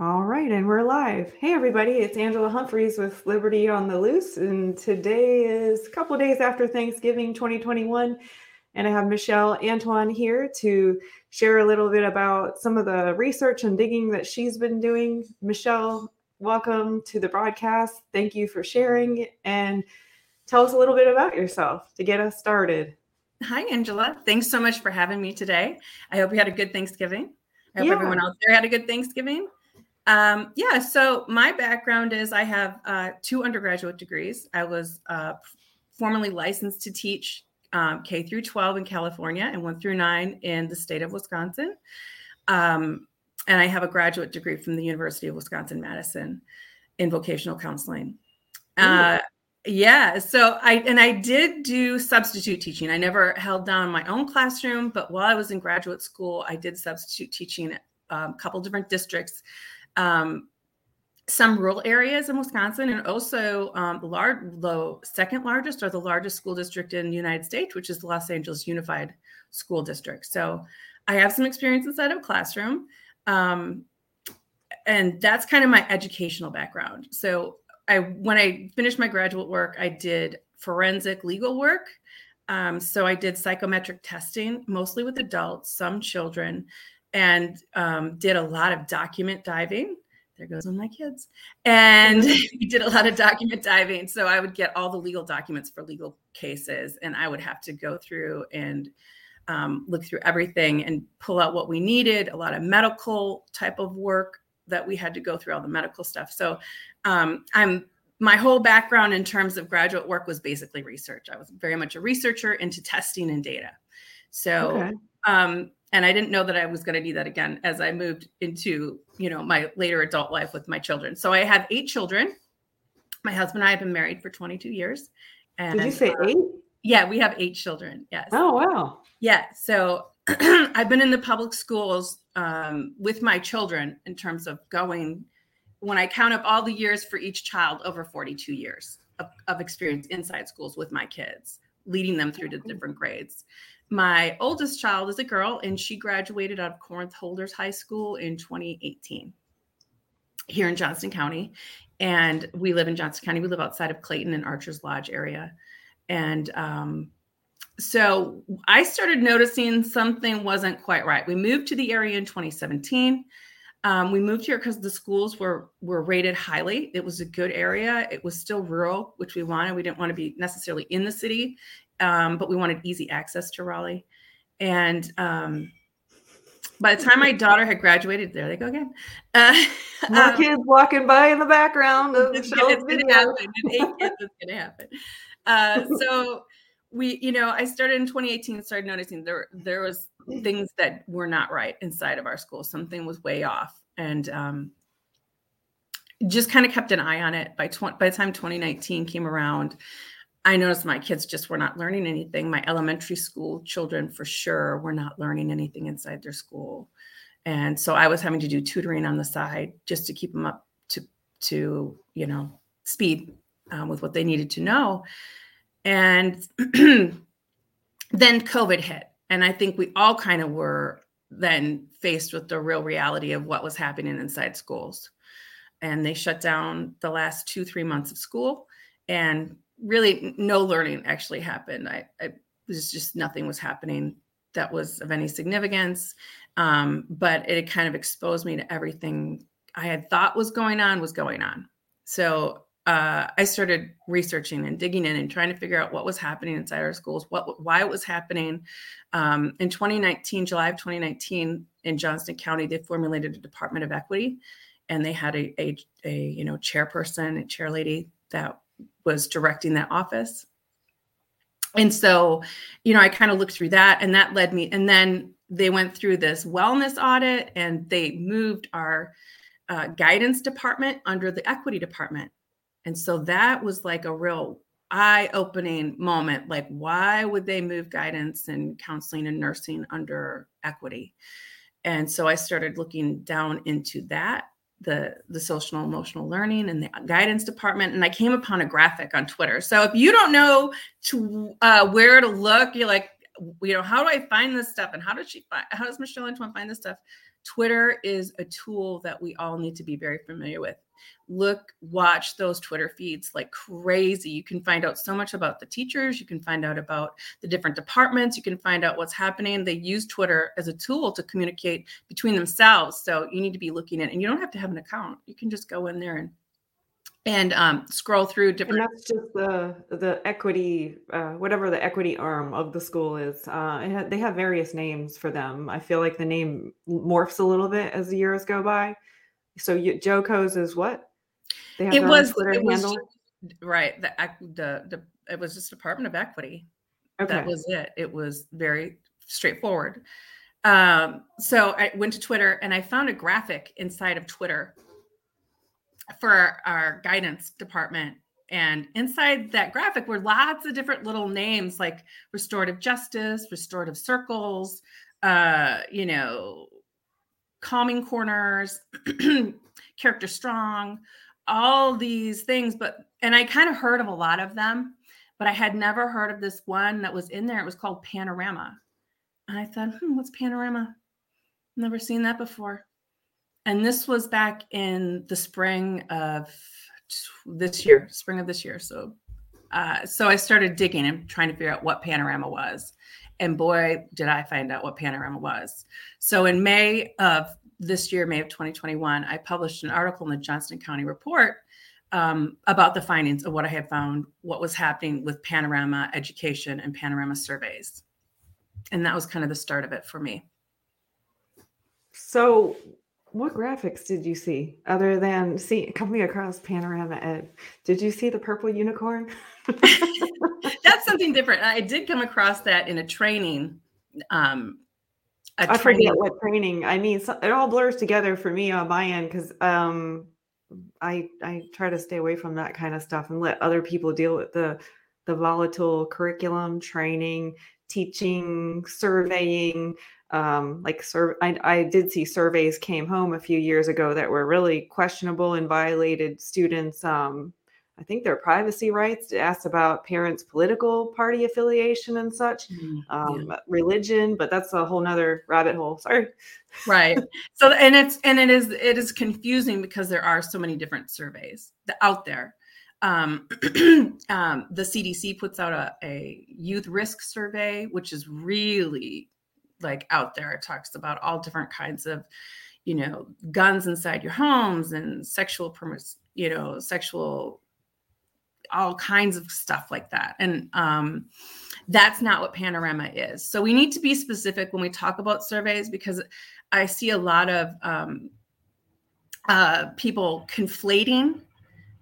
All right, and we're live. Hey, everybody, it's Angela Humphreys with Liberty on the Loose, and today is a couple days after Thanksgiving 2021. And I have Michelle Antoine here to share a little bit about some of the research and digging that she's been doing. Michelle, welcome to the broadcast. Thank you for sharing and tell us a little bit about yourself to get us started. Hi, Angela. Thanks so much for having me today. I hope you had a good Thanksgiving. I hope yeah. everyone out there had a good Thanksgiving. Um, yeah, so my background is I have uh, two undergraduate degrees. I was uh, formally licensed to teach um, K through 12 in California and 1 through 9 in the state of Wisconsin. Um, and I have a graduate degree from the University of Wisconsin Madison in vocational counseling. Uh, yeah, so I and I did do substitute teaching. I never held down my own classroom, but while I was in graduate school, I did substitute teaching at um, a couple different districts um, some rural areas in Wisconsin, and also um, the, large, the second largest or the largest school district in the United States, which is the Los Angeles Unified School District. So I have some experience inside of a classroom. Um, and that's kind of my educational background. So I when I finished my graduate work, I did forensic legal work. Um, so I did psychometric testing, mostly with adults, some children, and um, did a lot of document diving. There goes one of my kids. And we did a lot of document diving. So I would get all the legal documents for legal cases, and I would have to go through and um, look through everything and pull out what we needed, a lot of medical type of work that we had to go through all the medical stuff. So um, I'm my whole background in terms of graduate work was basically research. I was very much a researcher into testing and data. So okay. um, and i didn't know that i was going to need that again as i moved into you know my later adult life with my children. So i have eight children. My husband and i have been married for 22 years and did you say uh, eight? yeah we have eight children yes. Oh wow. Yeah so i've been in the public schools um, with my children in terms of going when i count up all the years for each child over 42 years of, of experience inside schools with my kids leading them through to different grades my oldest child is a girl, and she graduated out of Corinth Holders High School in 2018 here in Johnston County. And we live in Johnston County. We live outside of Clayton and Archer's Lodge area. And um, so I started noticing something wasn't quite right. We moved to the area in 2017. Um, we moved here because the schools were were rated highly. It was a good area. It was still rural, which we wanted. We didn't want to be necessarily in the city, um, but we wanted easy access to Raleigh. And um, by the time my daughter had graduated, there they go again. Uh, More um, kids walking by in the background of it's, it's going to happen. it's going to happen. Uh, so we, you know, I started in 2018. Started noticing there there was things that were not right inside of our school. Something was way off, and um, just kind of kept an eye on it. By tw- by the time 2019 came around, I noticed my kids just were not learning anything. My elementary school children, for sure, were not learning anything inside their school. And so I was having to do tutoring on the side just to keep them up to, to you know, speed um, with what they needed to know. And then COVID hit. And I think we all kind of were then faced with the real reality of what was happening inside schools. And they shut down the last two, three months of school. And really no learning actually happened. I, I was just nothing was happening that was of any significance. Um, but it kind of exposed me to everything I had thought was going on was going on. So uh, I started researching and digging in and trying to figure out what was happening inside our schools, what why it was happening. Um, in 2019, July of 2019, in Johnston County, they formulated a Department of Equity, and they had a a, a you know chairperson, a chair lady that was directing that office. And so, you know, I kind of looked through that and that led me. And then they went through this wellness audit and they moved our uh, guidance department under the equity department. And so that was like a real eye opening moment. Like, why would they move guidance and counseling and nursing under equity? And so I started looking down into that the the social emotional learning and the guidance department and i came upon a graphic on twitter. So if you don't know to uh, where to look you're like you know how do i find this stuff and how does she find how does michelle antoine find this stuff Twitter is a tool that we all need to be very familiar with. Look, watch those Twitter feeds like crazy. You can find out so much about the teachers. You can find out about the different departments. You can find out what's happening. They use Twitter as a tool to communicate between themselves. So you need to be looking at, and you don't have to have an account. You can just go in there and and um, scroll through different. And that's just the the equity, uh, whatever the equity arm of the school is. Uh, they have various names for them. I feel like the name morphs a little bit as the years go by. So you, JoCo's is what? They have it was Twitter it handle. Was, right. The, the the it was just Department of Equity. Okay. That was it. It was very straightforward. Um, so I went to Twitter and I found a graphic inside of Twitter for our, guidance department. And inside that graphic were lots of different little names like restorative justice, restorative circles, uh, you know, calming corners, character strong, all these things. But, and I kind of heard of a lot of them, but I had never heard of this one that was in there. It was called Panorama. And I thought, hmm, what's Panorama? Never seen that before and this was back in the spring of this year, spring of this year. So, uh, so I started digging and trying to figure out what panorama was, and boy, did I find out what panorama was. So in May of this year, May of 2021, I published an article in the Johnston County Report um, about the findings of what I had found, what was happening with panorama education and panorama surveys, and that was kind of the start of it for me. So, what graphics did you see other than see coming across Panorama Ed? Did you see the purple unicorn? That's something different. I did come across that in a training. Um, a I training. forget what training. I mean, it all blurs together for me on my end because um, I I try to stay away from that kind of stuff and let other people deal with the the volatile curriculum, training, teaching, surveying, um, like sur- I, I did see surveys came home a few years ago that were really questionable and violated students um, i think their privacy rights asked about parents political party affiliation and such mm, um, yeah. religion but that's a whole nother rabbit hole sorry. Right. So and it's and it is it is confusing because there are so many different surveys out there. Um, um, the CDC puts out a, a, youth risk survey, which is really like out there. It talks about all different kinds of, you know, guns inside your homes and sexual permis, you know, sexual all kinds of stuff like that. And um, that's not what panorama is. So we need to be specific when we talk about surveys because I see a lot of um, uh, people conflating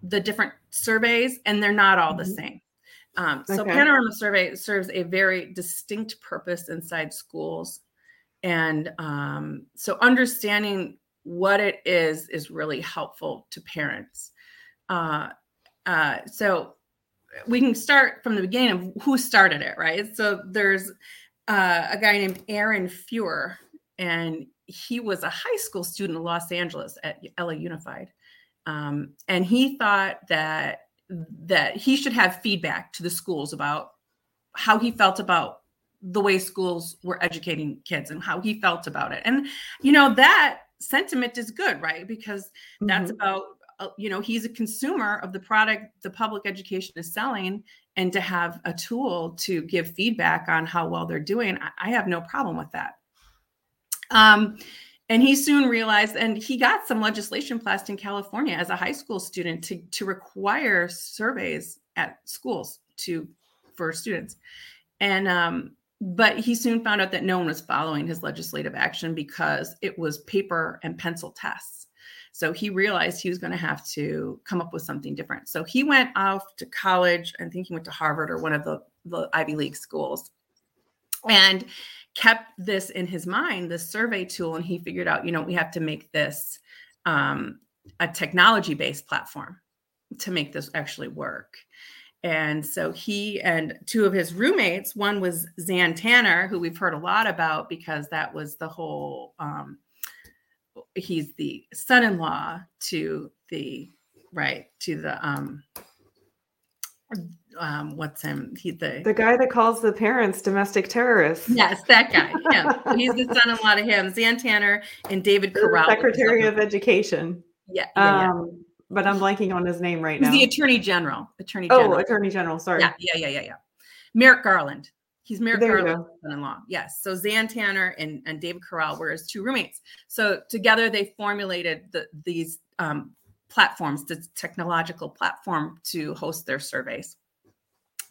the different surveys and they're not all the mm-hmm. same. Um, so okay. Panorama Survey serves a very distinct purpose inside schools. And um, so understanding what it is is really helpful to parents. Uh, uh, so we can start from the beginning of who started it, right? So there's uh, a guy named Aaron Fuhr, and he was a high school student in Los Angeles at LA Unified. Um, and he thought that that he should have feedback to the schools about how he felt about the way schools were educating kids and how he felt about it. And you know that sentiment is good, right? Because that's mm-hmm. about uh, you know he's a consumer of the product the public education is selling and to have a tool to give feedback on how well they're doing i, I have no problem with that um, and he soon realized and he got some legislation passed in california as a high school student to, to require surveys at schools to for students. And um, but he soon found out that no one was following his legislative action because it was paper and pencil tests. So he realized he was going to have to come up with something different. So he went off to college i think he went to harvard or one of the, the ivy league schools. And kept this in his mind, this survey tool, and he figured out, you know, we have to make this um, a technology based platform to make this actually work. And so he and two of his roommates, one was Zan Tanner, who we've heard a lot about because that was the whole, um, he's the son in law to the, right, to the, um, um, what's him? He the the guy that calls the parents domestic terrorists. Yes, that guy. Him. He's the son-in-law to him. Zan Tanner and David Carel. Secretary of Education. Yeah, yeah, um, but I'm blanking on his name right He's now. the Attorney General. Attorney General. oh, Attorney General. Sorry. Yeah, yeah, yeah, yeah, yeah. Merrick Garland. He's Merrick There Garland's son-in-law. Yes. So Zan Tanner and, and David Carel were his two roommates. So together they formulated the, these um, platforms, the technological platform to host their surveys.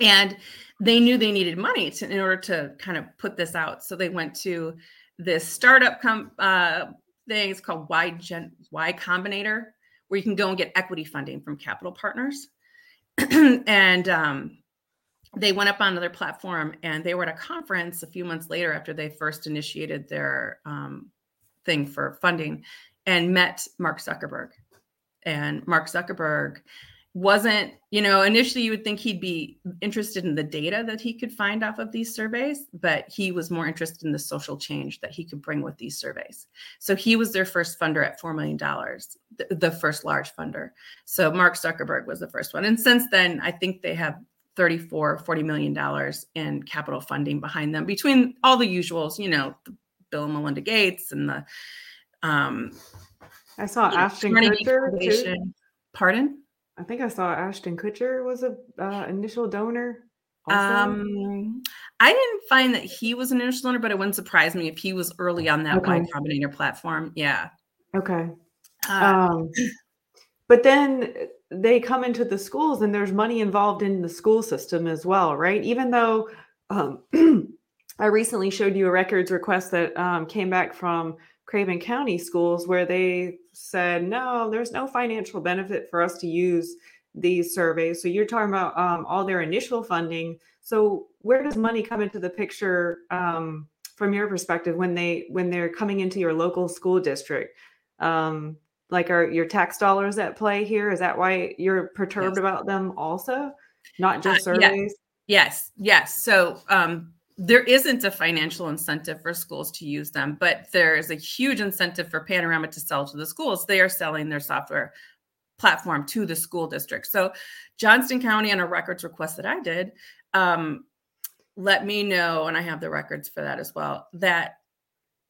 And they knew they needed money to, in order to kind of put this out. So they went to this startup com- uh, thing. It's called Y, Gen- y Combinator, where you can go and get equity funding from capital partners. and um, they went up on their platform and they were at a conference a few months later after they first initiated their um, thing for funding and met Mark Zuckerberg. And Mark Zuckerberg wasn't, you know, initially you would think he'd be interested in the data that he could find off of these surveys, but he was more interested in the social change that he could bring with these surveys. So he was their first funder at $4 million, the, the first large funder. So Mark Zuckerberg was the first one. And since then, I think they have 34 40 million dollars in capital funding behind them between all the usuals you know the bill and melinda gates and the um I saw Ashton Kutcher. Pardon I think I saw Ashton Kutcher was a uh, initial donor. Also. um i didn't find that he was an initial donor but it wouldn't surprise me if he was early on that Okay. y combinator platform yeah okay. uh, Um, but then they come into the schools and there's money involved in the school system as well, right? Even though um, I recently showed you a records request that um, came back from Craven County schools where they said, no, there's no financial benefit for us to use these surveys. So you're talking about um, all their initial funding. So where does money come into the picture um, from your perspective when they when they're coming into your local school district? Um, like are your tax dollars at play here? Is that why you're perturbed Yes. about them also? Not just Uh, yeah. surveys? Yes, yes. So um, there isn't a financial incentive for schools to use them, but there is a huge incentive for Panorama to sell to the schools. They are selling their software platform to the school district. So Johnston County, on a records request that I did, um, let me know, and I have the records for that as well, that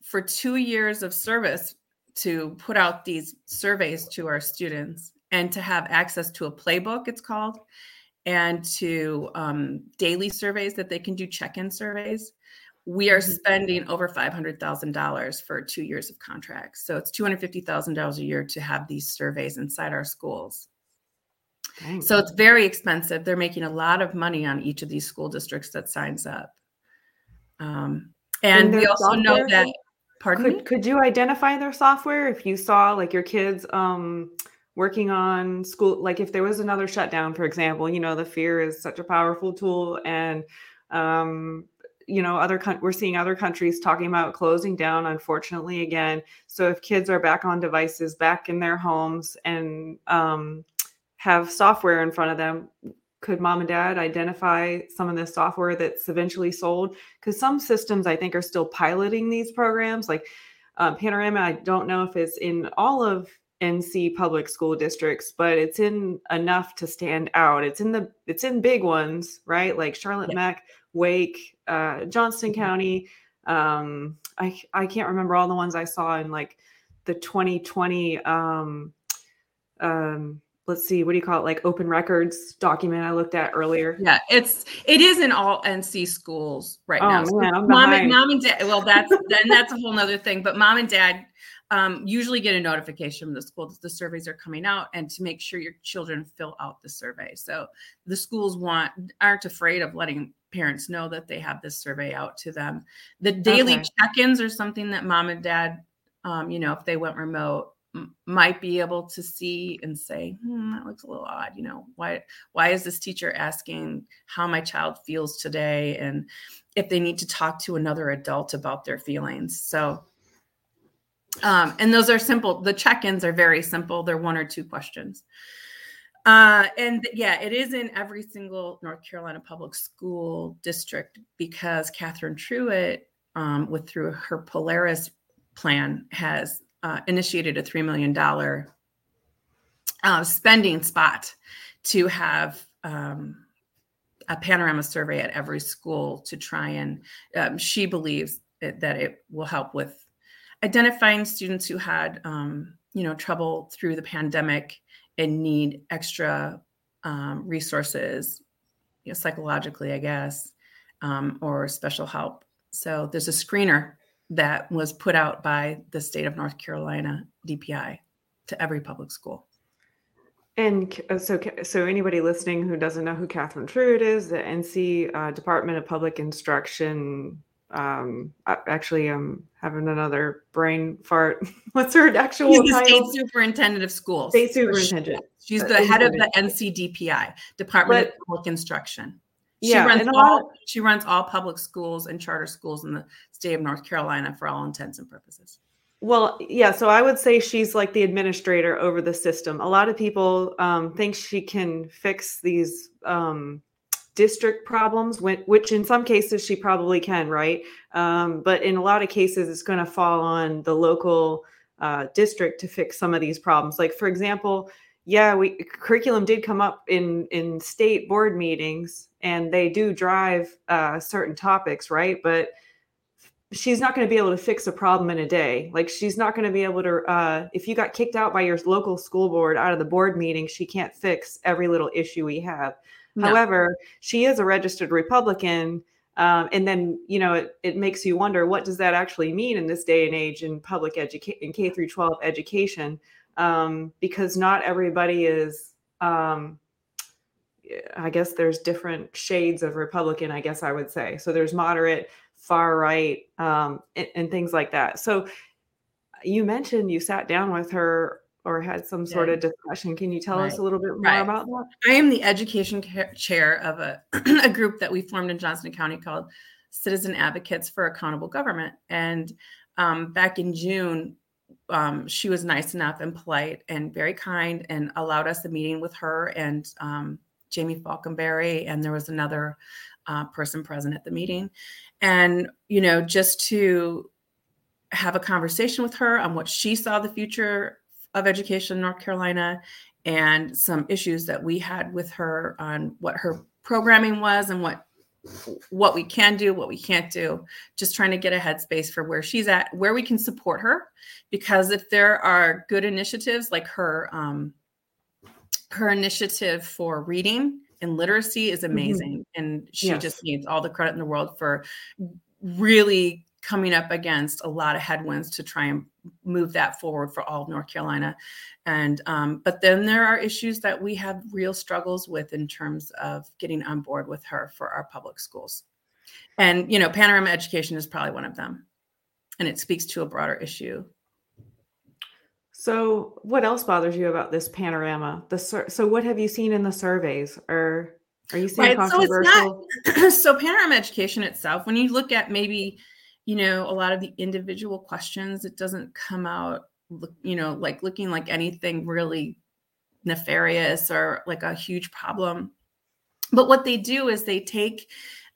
for two years of service to put out these surveys to our students and to have access to a playbook, it's called, and to um, daily surveys that they can do check-in surveys we are Mhm. spending over $500000 for two years of contracts. So it's $250000 a year to have these surveys inside our schools. Dang. so it's very expensive. They're making a lot of money on each of these school districts that signs up. Um, and, And we also know that pardon me? could could you identify their software if you saw like your kids um working on school like if there was another shutdown for example you know the fear is such a powerful tool and um you know other coun- we're seeing other countries talking about closing down unfortunately again so if kids are back on devices back in their homes and um have software in front of them could mom and dad identify some of the software that's eventually sold because some systems I think are still piloting these programs. Like um, Panorama, I don't know if it's in all of NC public school districts, but it's in enough to stand out. It's in the it's in big ones, right? Like Charlotte Yeah. Meck, Wake, uh, Johnston Mhm. County. Um, I I can't remember all the ones I saw in like the 2020 um, um, let's see, what do you call it? Like open records document I looked at earlier. yeah it's it is in all nc schools right Oh, now So man, mom and mom and dad well that's then that's a whole nother thing but mom and dad um, usually get a notification from the school that the surveys are coming out and to make sure your children fill out the survey. So the schools want aren't afraid of letting parents know that they have this survey out to them. The daily Okay. check-ins are something that mom and dad um, you know if they went remote m- might be able to see and say hmm, that looks a little odd you know why why is this teacher asking how my child feels today? And if they need to talk to another adult about their feelings. So um, and those are simple. The check-ins are very simple. They're one or two questions. Uh, and yeah it is in every single north carolina public school district because catherine truitt um, with through her polaris plan has uh, initiated a $3 million uh, spending spot to have um, a panorama survey at every school to try and um, she believes that it will help with identifying students who had um, you know trouble through the pandemic and need extra um, resources you know, psychologically i guess um, or special help. So there's a screener that was put out by the state of north carolina dpi to every public school. And uh, so, so anybody listening who doesn't know who Catherine Truitt is, the NC uh, Department of Public Instruction um actually i'm having another brain fart. What's her actual She's the state superintendent of schools. State superintendent. She's the head of the ncdpi department but, of public instruction. She yeah, runs all she runs all public schools and charter schools in the state of north carolina for all intents and purposes. Well yeah so i would say she's like the administrator over the system. A lot of people um, think she can fix these um, district problems, which in some cases she probably can, right? Um, but in a lot of cases, it's going to fall on the local uh, district to fix some of these problems. Like for example, yeah, we curriculum did come up in in state board meetings, and they do drive uh, certain topics, right? But she's not going to be able to fix a problem in a day. Like she's not going to be able to. Uh, if you got kicked out by your local school board out of the board meeting, she can't fix every little issue we have. However, she is a registered Republican. Um, and then, you know, it, it makes you wonder what does that actually mean in this day and age in public education, in K through 12 education? Um, because not everybody is, um, I guess there's different shades of Republican, I guess I would say. So there's moderate, far right, um, and, and things like that. So you mentioned you sat down with her or had some sort of discussion. Can you tell right. us a little bit more right. about that? I am the education chair of a, a group that we formed in Johnston County called Citizen Advocates for Accountable Government. And um, back in June, um, she was nice enough and polite and very kind and allowed us a meeting with her and um, Jamie Falkenbury. And there was another uh, person present at the meeting. And, you know, just to have a conversation with her on what she saw the future of Education in North Carolina and some issues that we had with her on what her programming was and what what we can do, what we can't do, just trying to get a headspace for where she's at, where we can support her. Because if there are good initiatives like her, um, her initiative for reading and literacy is mm-hmm. amazing. Mm-hmm. And she yes. just needs all the credit in the world for really coming up against a lot of headwinds to try and move that forward for all of North Carolina. And um, but then there are issues that we have real struggles with in terms of getting on board with her for our public schools. And you know, panorama education is probably one of them, and it speaks to a broader issue. So, what else bothers you about this panorama? The sur- so, what have you seen in the surveys, or are you seeing right, controversial? So, not, so, panorama education itself, when you look at maybe you know a lot of the individual questions it doesn't come out you know like looking like anything really nefarious or like a huge problem. But what they do is they take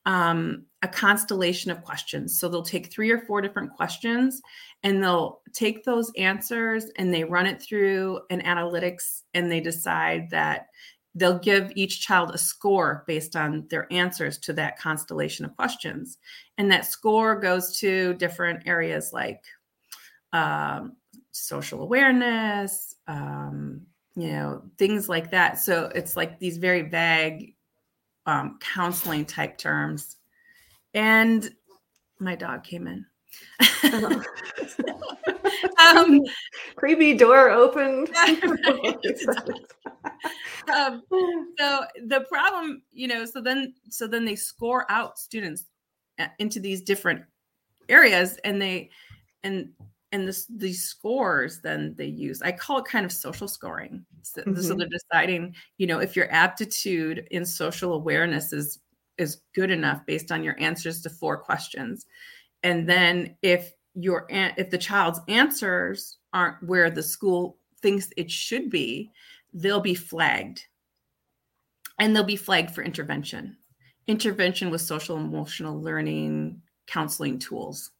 um, a constellation of questions. So they'll take three or four different questions and they'll take those answers and they run it through an analytics and they decide that they'll give each child a score based on their answers to that constellation of questions. And that score goes to different areas like um, social awareness, um, you know, things like that. So it's like these very vague um, counseling type terms. And my dog came in. um, creepy door opened. um, so the problem, you know, so then so then they score out students uh, into these different areas, and they and and this these scores then they use i call it kind of social scoring so, mm-hmm. so, they're deciding you know if your aptitude in social awareness is is good enough based on your answers to four questions and then if your if the child's answers aren't where the school thinks it should be they'll be flagged. And they'll be flagged for intervention. Intervention with social emotional learning counseling tools.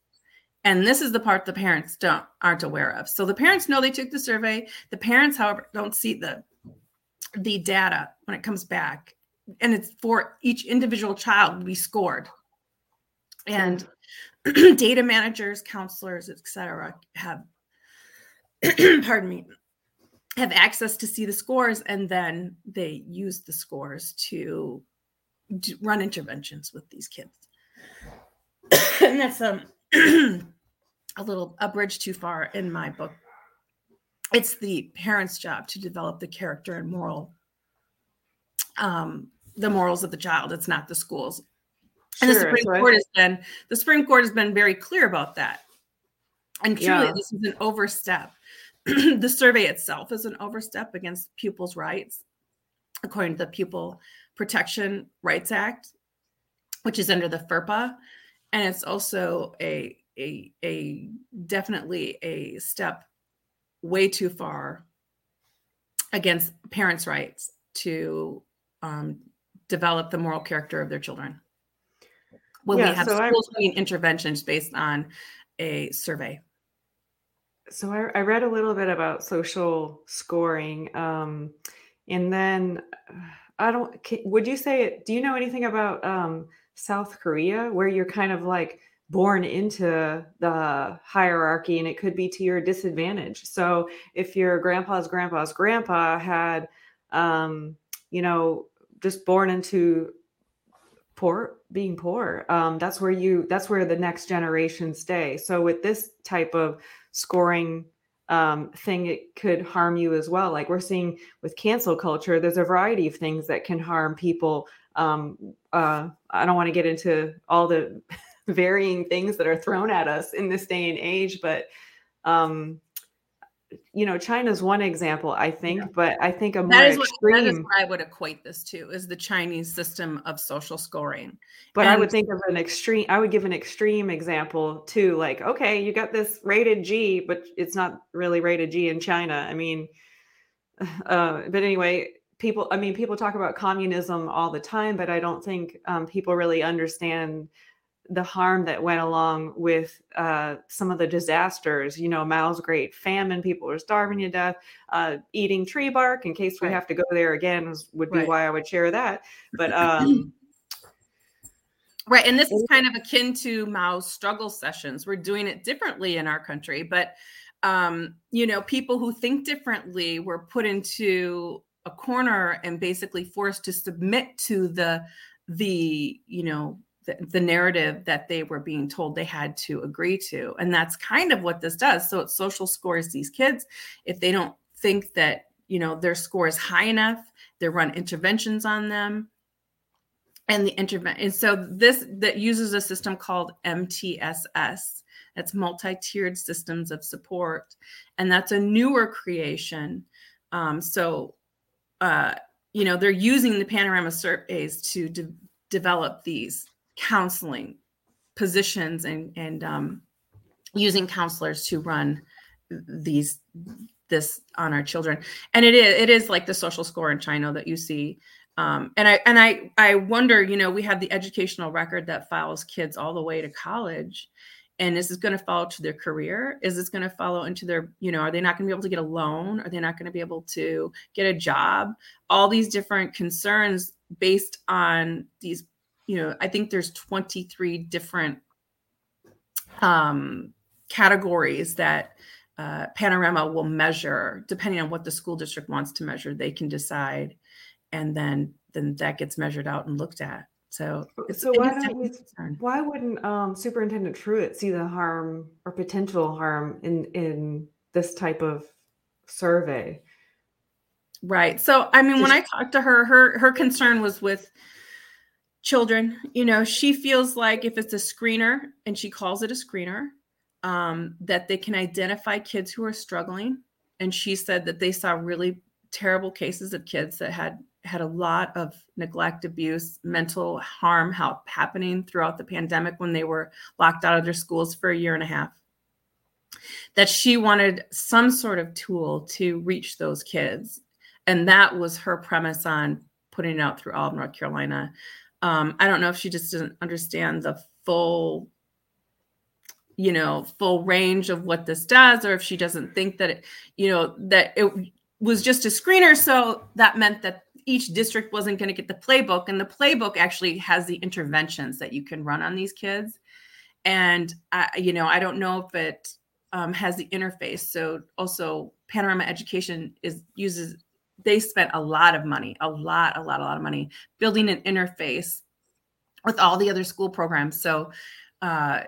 And this is the part the parents don't aren't aware of. So the parents know they took the survey. The parents however don't see the the data when it comes back. And it's for each individual child to be scored. And data managers counselors etc have pardon me have access to see the scores and then they use the scores to run interventions with these kids. And that's um a little a bridge too far in my book. It's the parents job to develop the character and moral um the morals of the child. It's not the schools and the supreme court has been the supreme court has been very clear about that and truly yeah. this is an overstep the survey itself is an overstep against pupils' rights, according to the Pupil Protection Rights Act, which is under the FERPA, and it's also a a a definitely a step way too far against parents' rights to um, develop the moral character of their children. When yeah, we have so schools doing interventions based on a survey. So I, I, read a little bit about social scoring um, and then uh, i don't can, would you say do you know anything about um, south korea where you're kind of like born into the hierarchy and it could be to your disadvantage? So if your grandpa's grandpa's grandpa had um, you know just born into poor being poor um, that's where you that's where the next generation stay. So with this type of scoring um, thing it could harm you as well. Like we're seeing with cancel culture there's a variety of things that can harm people. Um, uh, i don't want to get into all the varying things that are thrown at us in this day and age but um, you know, China's one example, I think, yeah. but I think a more that is what, extreme. That is what I would equate this to is the Chinese system of social scoring. But and, I would think of an extreme. I would give an extreme example too. Like, okay, you got this rated G, but it's not really rated G in China. I mean, uh, but anyway, people. I mean, people talk about communism all the time, but I don't think um, people really understand the harm that went along with uh, some of the disasters. You know, Mao's Great Famine, people were starving to death, uh, eating tree bark. In case we right. have to go there again, would be right. why I would share that. But um, right, and this is kind of akin to Mao's struggle sessions. We're doing it differently in our country, but um, you know, people who think differently were put into a corner and basically forced to submit to the the you know the, the narrative that they were being told they had to agree to. And that's kind of what this does. So it social scores these kids. If they don't think that, you know, their score is high enough, they run interventions on them. And the intervention, and so this that uses a system called MTSS. That's multi-tiered systems of support, and that's a newer creation. Um, so, uh, you know, they're using the panorama surveys to de- develop these counseling positions and and um, using counselors to run these this on our children. And it is it is like the social score in china that you see. Um, and i and i i wonder you know we have the educational record that follows kids all the way to college. And is this going to follow to their career? Is this going to follow into their you know are they not going to be able to get a loan? Are they not going to be able to get a job? All these different concerns based on these you know, I think there's 23 different um, categories that uh, Panorama will measure, depending on what the school district wants to measure. They can decide, and then then that gets measured out and looked at. So, so why don't we, why wouldn't um, Superintendent Truitt see the harm or potential harm in in this type of survey? Right. So, I mean, when I talked to her, her her concern was with children you know she feels like if it's a screener and she calls it a screener um, that they can identify kids who are struggling. And she said that they saw really terrible cases of kids that had had a lot of neglect abuse mental harm how, happening throughout the pandemic when they were locked out of their schools for a year and a half. That she wanted some sort of tool to reach those kids. And that was her premise on putting it out through all of north carolina um, I don't know if she just didn't understand the full, you know, full range of what this does, or if she doesn't think that it, you know, that it was just a screener. So that meant that each district wasn't going to get the playbook and the playbook actually has the interventions that you can run on these kids and I, you know i don't know if it um, has the interface so also panorama education is uses they spent a lot of money a lot a lot a lot of money building an interface with all the other school programs so uh,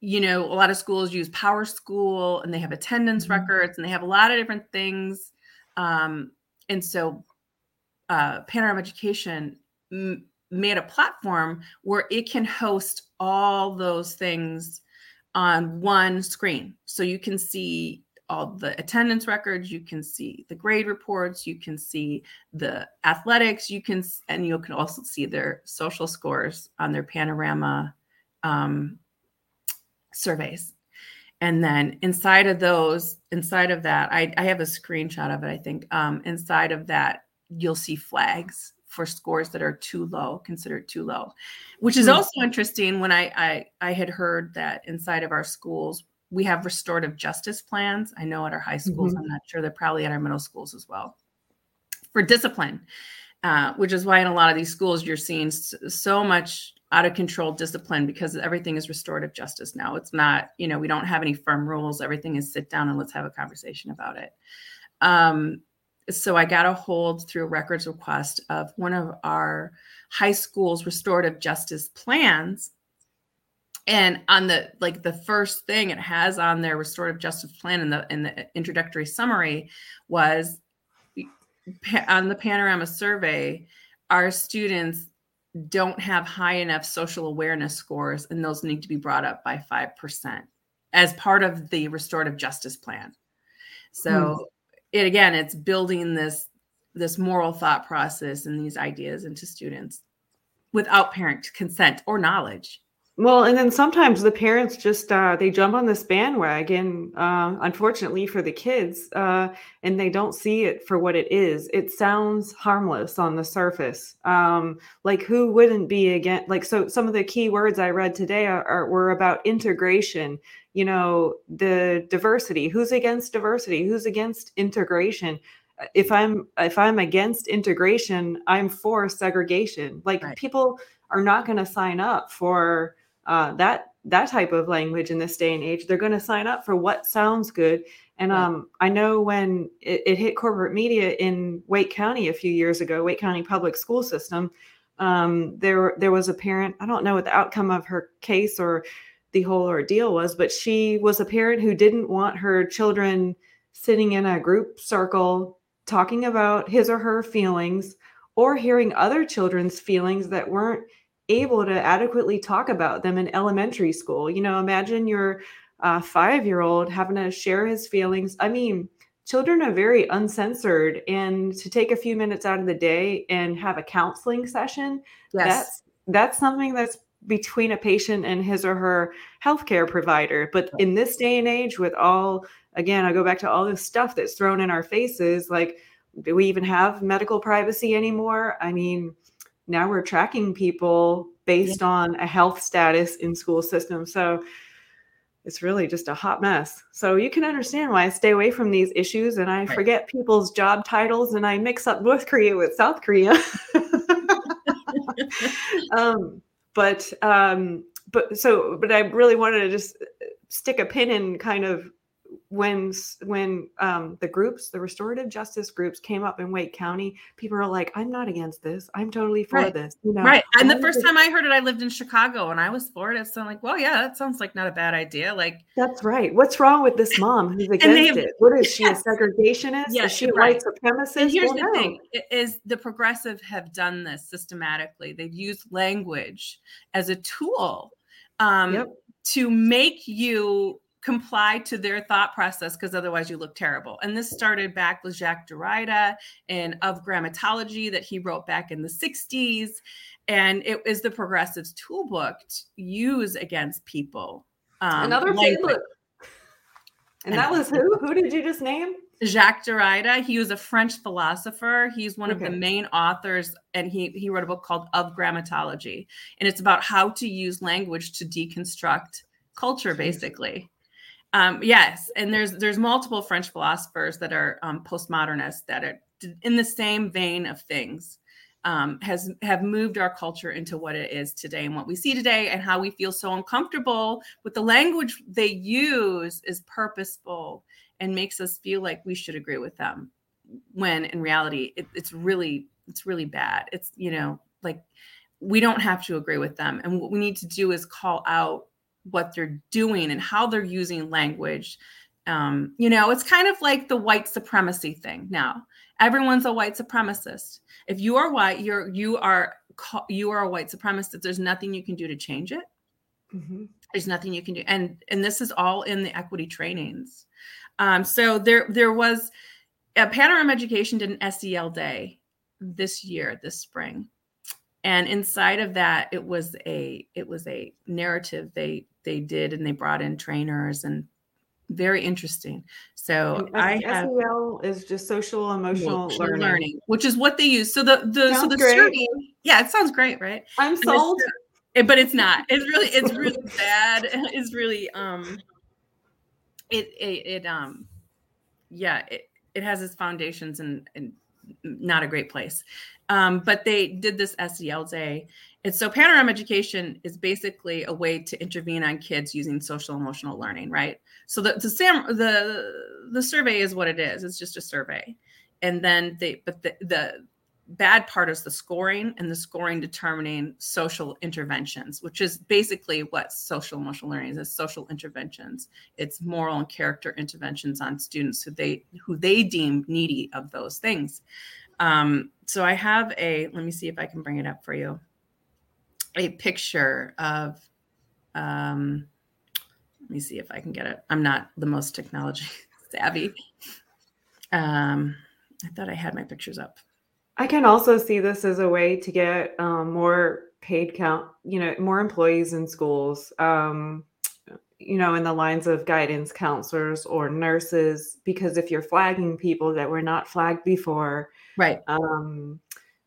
you know a lot of schools use PowerSchool and they have attendance mm-hmm. records and they have a lot of different things um, and so uh, Panorama Education m- made a platform where it can host all those things on one screen. So you can see all the attendance records, you can see the grade reports, you can see the athletics, you can, and you can also see their social scores on their Panorama um, surveys. And then inside of those, inside of that, I, I have a screenshot of it, I think. Um, inside of that, you'll see flags for scores that are too low, considered too low, which is hmm. also interesting when I, I, I had heard that inside of our schools, we have restorative justice plans. I know at our high schools, mm-hmm. I'm not sure they're probably at our middle schools as well for discipline, uh, which is why in a lot of these schools you're seeing so much out of control discipline because everything is restorative justice now. It's not, you know, we don't have any firm rules. Everything is sit down and let's have a conversation about it. Um, so I got a hold through a records request of one of our high school's restorative justice plans. And on the like the first thing it has on their restorative justice plan in the in the introductory summary was on the panorama survey, our students don't have high enough social awareness scores, and those need to be brought up by 5% as part of the restorative justice plan. So hmm. it again, it's building this this moral thought process and these ideas into students without parent consent or knowledge. Well, and then sometimes the parents just uh, they jump on this bandwagon, uh, unfortunately for the kids, uh, and they don't see it for what it is. It sounds harmless on the surface. Um, like who wouldn't be again? Like so, some of the key words I read today are, are were about integration. You know, the diversity. Who's against diversity? Who's against integration? If I'm if I'm against integration, I'm for segregation. Like right. people are not going to sign up for uh, that that type of language in this day and age. They're going to sign up for what sounds good. And um, I know when it, it, hit corporate media in Wake County a few years ago, Wake County Public School System, um, there there was a parent. I don't know what the outcome of her case or the whole ordeal was, but she was a parent who didn't want her children sitting in a group circle talking about his or her feelings or hearing other children's feelings that weren't able to adequately talk about them in elementary school. You know, imagine your uh, five year old having to share his feelings. I mean, children are very uncensored, and to take a few minutes out of the day and have a counseling session, yes. that's that's something that's between a patient and his or her healthcare provider. But in this day and age, with all again, I go back to all this stuff that's thrown in our faces, like do we even have medical privacy anymore? I mean, now we're tracking people based yeah. on a health status in school systems. So it's really just a hot mess. So you can understand why I stay away from these issues and I right. forget people's job titles and I mix up North Korea with South Korea. um, but um, but so but I really wanted to just stick a pin in kind of when when um, the groups, the restorative justice groups, came up in Wake County, people are like, "I'm not against this. I'm totally for right. this." You know, right. And the first time I heard it, I lived in Chicago, and I was for it. So I'm like, "Well, yeah, that sounds like not a bad idea." Like, that's right. What's wrong with this mom who's against have, it? What is she yes. a segregationist? Yes, is she a right. white supremacist? And here's well, the no. thing: is the progressive have done this systematically. They've used language as a tool um, yep. to make you comply to their thought process because otherwise you look terrible. And this started back with Jacques Derrida and of grammatology that he wrote back in the 60s. And it is the progressives toolbook to use against people. Um, Another favorite. And that was who? Who did you just name? Jacques Derrida. He was a French philosopher. He's one okay. of the main authors, and he he wrote a book called Of Grammatology, and it's about how to use language to deconstruct culture, basically. Um, yes, and there's there's multiple French philosophers that are um, postmodernists that are in the same vein of things um, has have moved our culture into what it is today and what we see today and how we feel so uncomfortable with the language they use is purposeful and makes us feel like we should agree with them when in reality it, it's really it's really bad. It's you know like we don't have to agree with them and what we need to do is call out what they're doing and how they're using language. Um, you know it's kind of like the white supremacy thing now. Everyone's a white supremacist. If you are white you're you are you are a white supremacist. There's nothing you can do to change it. Mm-hmm. there's nothing you can do. And and this is all in the equity trainings. Um, so there there was a panorama education did an sel day this year this spring and inside of that it was a it was a narrative they they did and they brought in trainers and very interesting. So and I have SEL is just social emotional learning. learning. which is what they use. So the the sounds so the survey, yeah, it sounds great, right? I'm sold. It, but it's not. It's really it's really bad. It's really um it it, it um yeah, it, it has its foundations and and not a great place. Um, but they did this SEL day and so panorama education is basically a way to intervene on kids using social emotional learning, right? So the the Sam the the survey is what it is. It's just a survey. And then they but the the bad part is the scoring and the scoring determining social interventions, which is basically what social emotional learning is, is social interventions. It's moral and character interventions on students who they who they deem needy of those things. Um, so I have a let me see if I can bring it up for you a picture of um let me see if I can get it. I'm not the most technology savvy. Um I thought I had my pictures up. I can also see this as a way to get um, more paid count, you know, more employees in schools, um, you know, in the lines of guidance counselors or nurses, because if you're flagging people that were not flagged before, right? Um,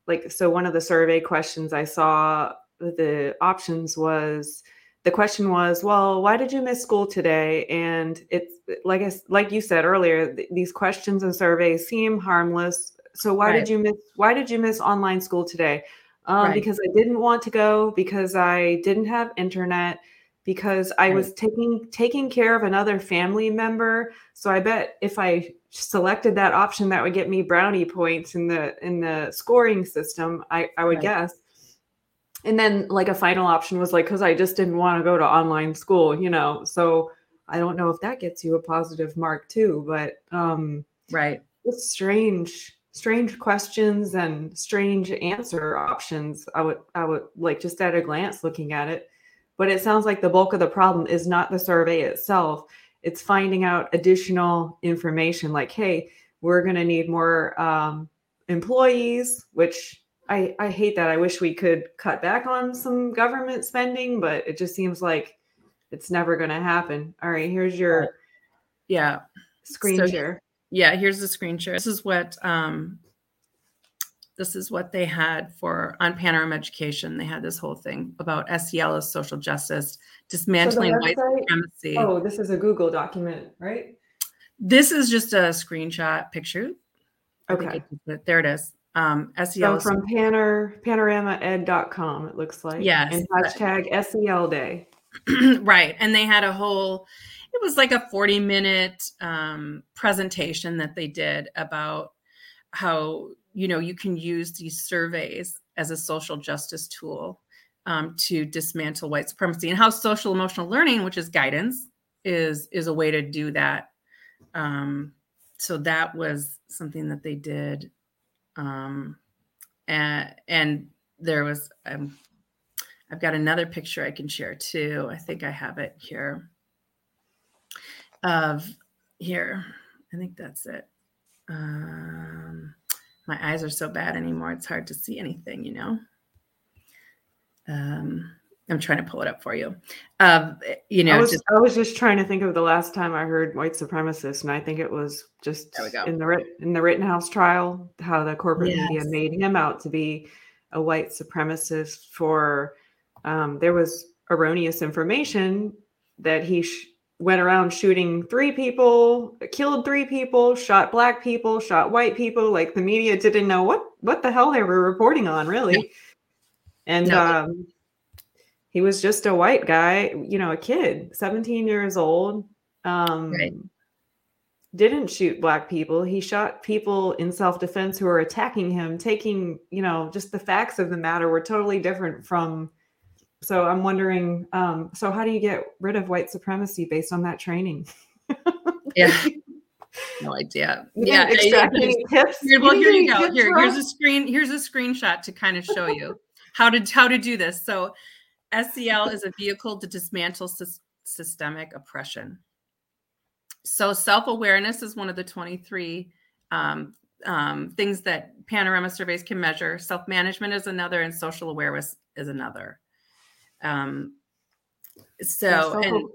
like, so one of the survey questions I saw the options was the question was, well, why did you miss school today? And it's like I, like you said earlier, th- these questions and surveys seem harmless. So why right. did you miss why did you miss online school today? Um, right. Because I didn't want to go, because I didn't have internet, because I right. was taking taking care of another family member. So I bet if I selected that option, that would get me brownie points in the in the scoring system. I I would guess and then like a final option was like because i just didn't want to go to online school you know so i don't know if that gets you a positive mark too but um right it's strange strange questions and strange answer options i would i would like just at a glance looking at it but it sounds like the bulk of the problem is not the survey itself it's finding out additional information like hey we're going to need more um, employees which I, I hate that. I wish we could cut back on some government spending, but it just seems like it's never going to happen. All right, here's your yeah screen so, share. Yeah, here's the screen share. This is what um this is what they had for on Panorama Education. They had this whole thing about SEL as social justice, dismantling so white supremacy. Oh, this is a Google document, right? This is just a screenshot picture. Okay. There it is um, SEL. So from Panor, panoramaed.com, it looks like. Yes. And hashtag SEL day. right. And they had a whole, it was like a 40 minute um, presentation that they did about how, you know, you can use these surveys as a social justice tool um, to dismantle white supremacy and how social emotional learning, which is guidance, is is a way to do that. Um, so that was something that they did um, and and there was um, I've got another picture I can share too. I think I have it here. Of here, I think that's it. Um, my eyes are so bad anymore; it's hard to see anything. You know. Um, I'm trying to pull it up for you. Um, you know, I was, just, I was just trying to think of the last time I heard white supremacist, and I think it was just in the in the Rittenhouse trial, how the corporate yes. media made him out to be a white supremacist for um, there was erroneous information that he sh- went around shooting three people, killed three people, shot black people, shot white people. Like the media didn't know what what the hell they were reporting on, really. Yeah. And no. um, he was just a white guy, you know, a kid, 17 years old. Um, right. Didn't shoot black people. He shot people in self defense who were attacking him, taking, you know, just the facts of the matter were totally different from so I'm wondering, um, so how do you get rid of white supremacy based on that training? yeah. No idea. yeah. Extract any tips? Well, here you go. Here, here's a screen. Here's a screenshot to kind of show you how to how to do this. So, SEL is a vehicle to dismantle sy- systemic oppression. So, self awareness is one of the 23 um, um, things that Panorama surveys can measure. Self management is another, and social awareness is another. Um, so, self- and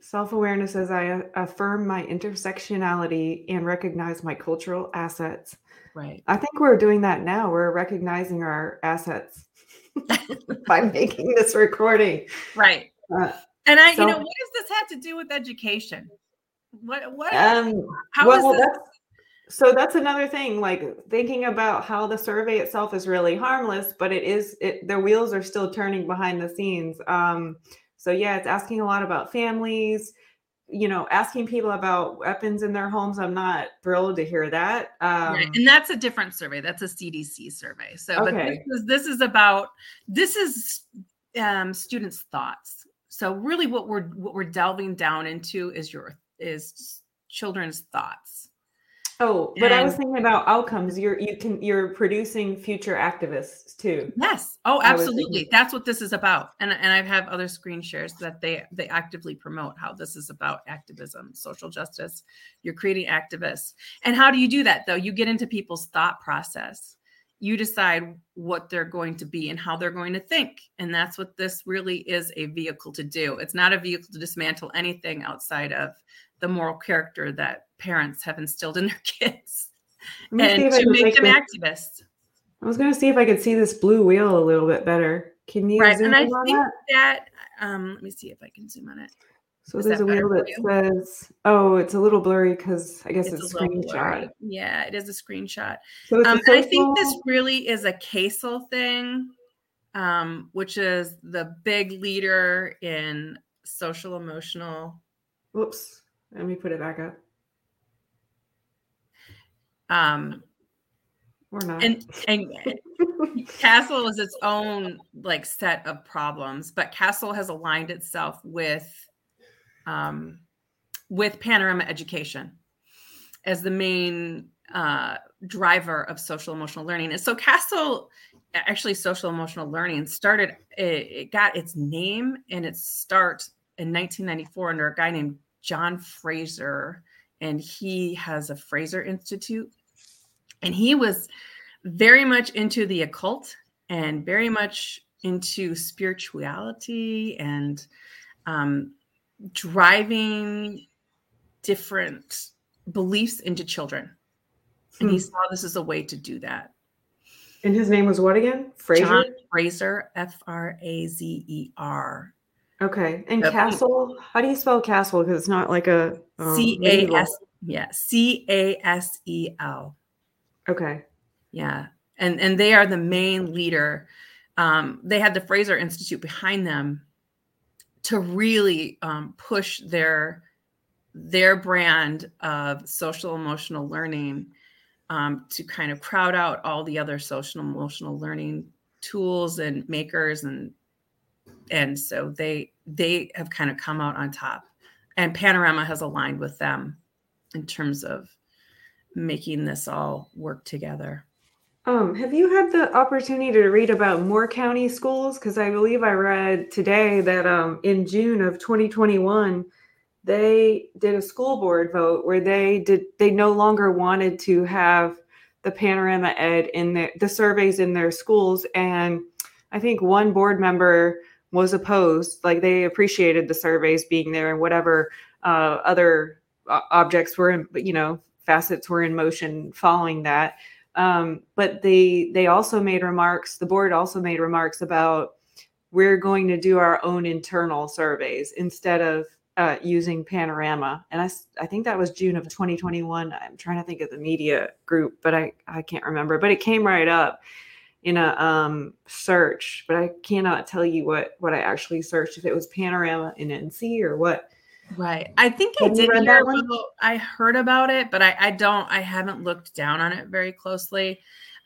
self awareness as I affirm my intersectionality and recognize my cultural assets. Right. I think we're doing that now. We're recognizing our assets by making this recording. Right. Uh, and I, so, you know, what does this have to do with education? What, what, um, how well, is this? So that's another thing like thinking about how the survey itself is really harmless but it is it the wheels are still turning behind the scenes. Um so yeah it's asking a lot about families you know asking people about weapons in their homes. I'm not thrilled to hear that um right. and that's a different survey. That's a cdc survey. So okay. but this is, this is about this is um students thoughts. So really what we're what we're delving down into is your is children's thoughts Oh, but and, I was thinking about outcomes. You're you can you're producing future activists too. Yes. Oh, absolutely. That's what this is about. And and I have other screen shares that they they actively promote how this is about activism, social justice. You're creating activists. And how do you do that though? You get into people's thought process. You decide what they're going to be and how they're going to think. And that's what this really is a vehicle to do. It's not a vehicle to dismantle anything outside of the moral character that parents have instilled in their kids and to make them activists. I was going to see if I could see this blue wheel a little bit better. Can you right? and I think that? that um, let me see if I can zoom on it. So Is there's a wheel that says, "Oh, it's a little blurry because I guess it's, it's a screenshot." Yeah, it is a screenshot. So um, I think this really is a CASEL thing, um, which is the big leader in social emotional. Whoops! Let me put it back up. Um, or not. And and CASEL is its own like set of problems, but CASEL has aligned itself with um, with Panorama Education as the main uh, driver of social emotional learning. And so CASEL actually, social emotional learning started. It, it got its name and its start in 1994 under a guy named John Fraser, and he has a Fraser Institute. And he was very much into the occult and very much into spirituality and um, driving different beliefs into children. And he hmm. saw this as a way to do that. And his name was what again? Fraser? John Fraser, F R A Z E R. Okay. And CASEL, how do you spell CASEL? Because it's not like a um, C A S. Yeah, C A S E L. Okay. Yeah, and and they are the main leader. Um, they had the Fraser Institute behind them to really um, push their their brand of social emotional learning um, to kind of crowd out all the other social emotional learning tools and makers and and so they they have kind of come out on top. And panorama has aligned with them in terms of making this all work together. Um, have you had the opportunity to read about Moore County schools? Because I believe I read today that um, in June of 2021, they did a school board vote where they did they no longer wanted to have the panorama ed in the, the surveys in their schools, and I think one board member was opposed. Like they appreciated the surveys being there and whatever uh, other uh, objects were, in, you know, facets were in motion following that. Um, but they they also made remarks. The board also made remarks about we're going to do our own internal surveys instead of uh, using Panorama, and I, I think that was June of 2021. I'm trying to think of the media group, but I, I can't remember. But it came right up in a um, search, but I cannot tell you what what I actually searched if it was Panorama in NC or what. Right. I think I did hear about, I heard about it, but I, I don't I haven't looked down on it very closely.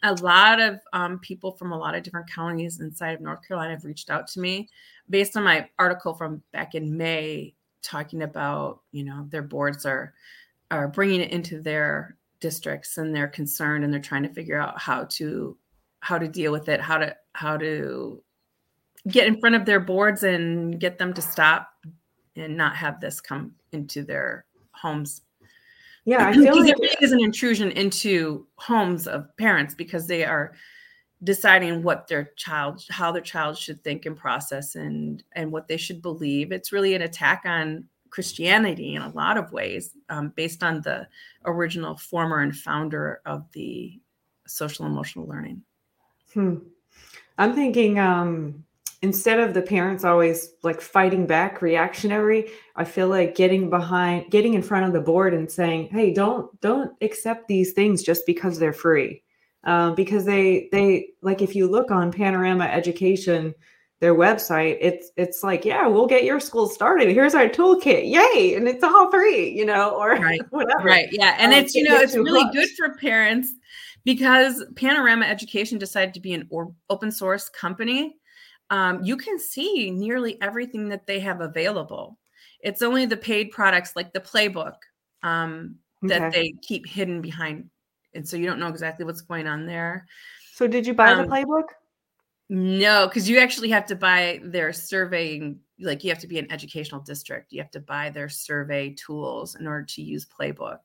A lot of um, people from a lot of different counties inside of North Carolina have reached out to me based on my article from back in May talking about, you know, their boards are are bringing it into their districts and they're concerned and they're trying to figure out how to how to deal with it, how to how to get in front of their boards and get them to stop and not have this come into their homes. Yeah, I feel like it is an intrusion into homes of parents because they are deciding what their child how their child should think and process and and what they should believe it's really an attack on christianity in a lot of ways um, based on the original former and founder of the social emotional learning hmm. i'm thinking um, instead of the parents always like fighting back reactionary i feel like getting behind getting in front of the board and saying hey don't don't accept these things just because they're free. Um, because they they like if you look on panorama education their website it's it's like yeah we'll get your school started. Here's our toolkit. Yay! And it's all free you know or right. whatever. Right. Yeah. And um, it's you know it's really good for parents because panorama education decided to be an or, open source company um, you can see nearly everything that they have available. It's only the paid products like the playbook um, that okay. they keep hidden behind. And so you don't know exactly what's going on there. So did you buy um, the playbook? No, because you actually have to buy their surveying, like you have to be an educational district. You have to buy their survey tools in order to use playbook.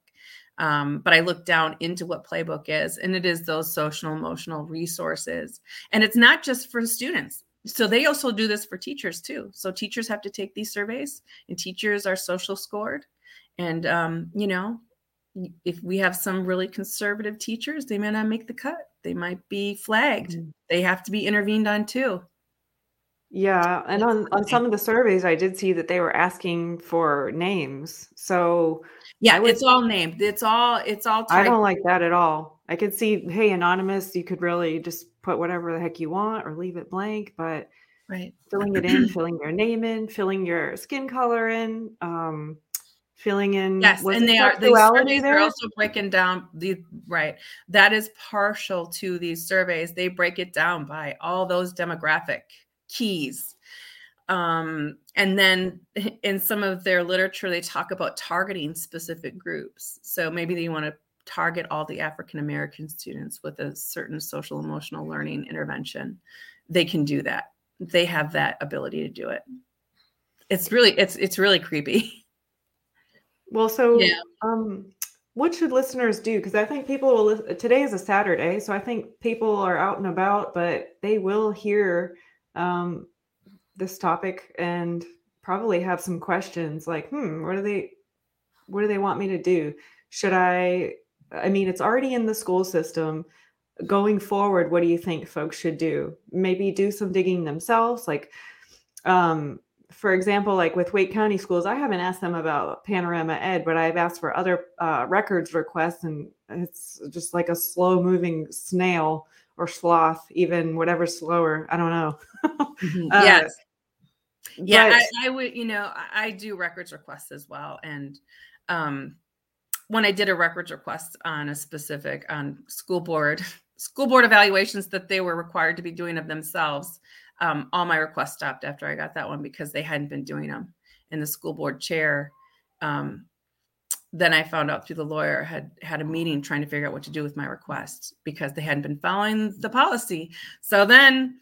Um, but I look down into what playbook is, and it is those social emotional resources. And it's not just for students, so they also do this for teachers too. So teachers have to take these surveys and teachers are social scored. And um, you know if we have some really conservative teachers they may not make the cut. They might be flagged. Mm-hmm. they have to be intervened on too. Yeah and on, on some of the surveys i did see that they were asking for names. So yeah would, it's all named it's all it's all typed. i don't like that at all. I could see hey anonymous you could really just put whatever the heck you want or leave it blank, but right. filling it in, filling your name in, filling your skin color in, um, filling in yes and they are these surveys are also breaking down the right that is partial to these surveys. They break it down by all those demographic keys um, and then in some of their literature they talk about targeting specific groups so maybe they want to target all the African American students with a certain social emotional learning intervention, they can do that. They have that ability to do it. It's really it's it's really creepy. Well, so yeah. um what should listeners do? Because I think people will. Today is a Saturday, so I think people are out and about, but they will hear um, this topic and probably have some questions like, "Hmm, what do they, what do they want me to do? Should I I mean, it's already in the school system. Going forward, what do you think folks should do? Maybe do some digging themselves. Like, um, for example, like with Wake County schools, I haven't asked them about Panorama Ed, but I've asked for other uh, records requests, and it's just like a slow moving snail or sloth, even whatever slower. I don't know. mm-hmm. uh, yes. Yeah, but, I, I, would, you know, I, I do records requests as well. And um, when I did a records request on a specific on school board school board evaluations that they were required to be doing of themselves, um, all my requests stopped after I got that one because they hadn't been doing them. And the school board chair, um, then I found out through the lawyer had had a meeting trying to figure out what to do with my request because they hadn't been following the policy. So then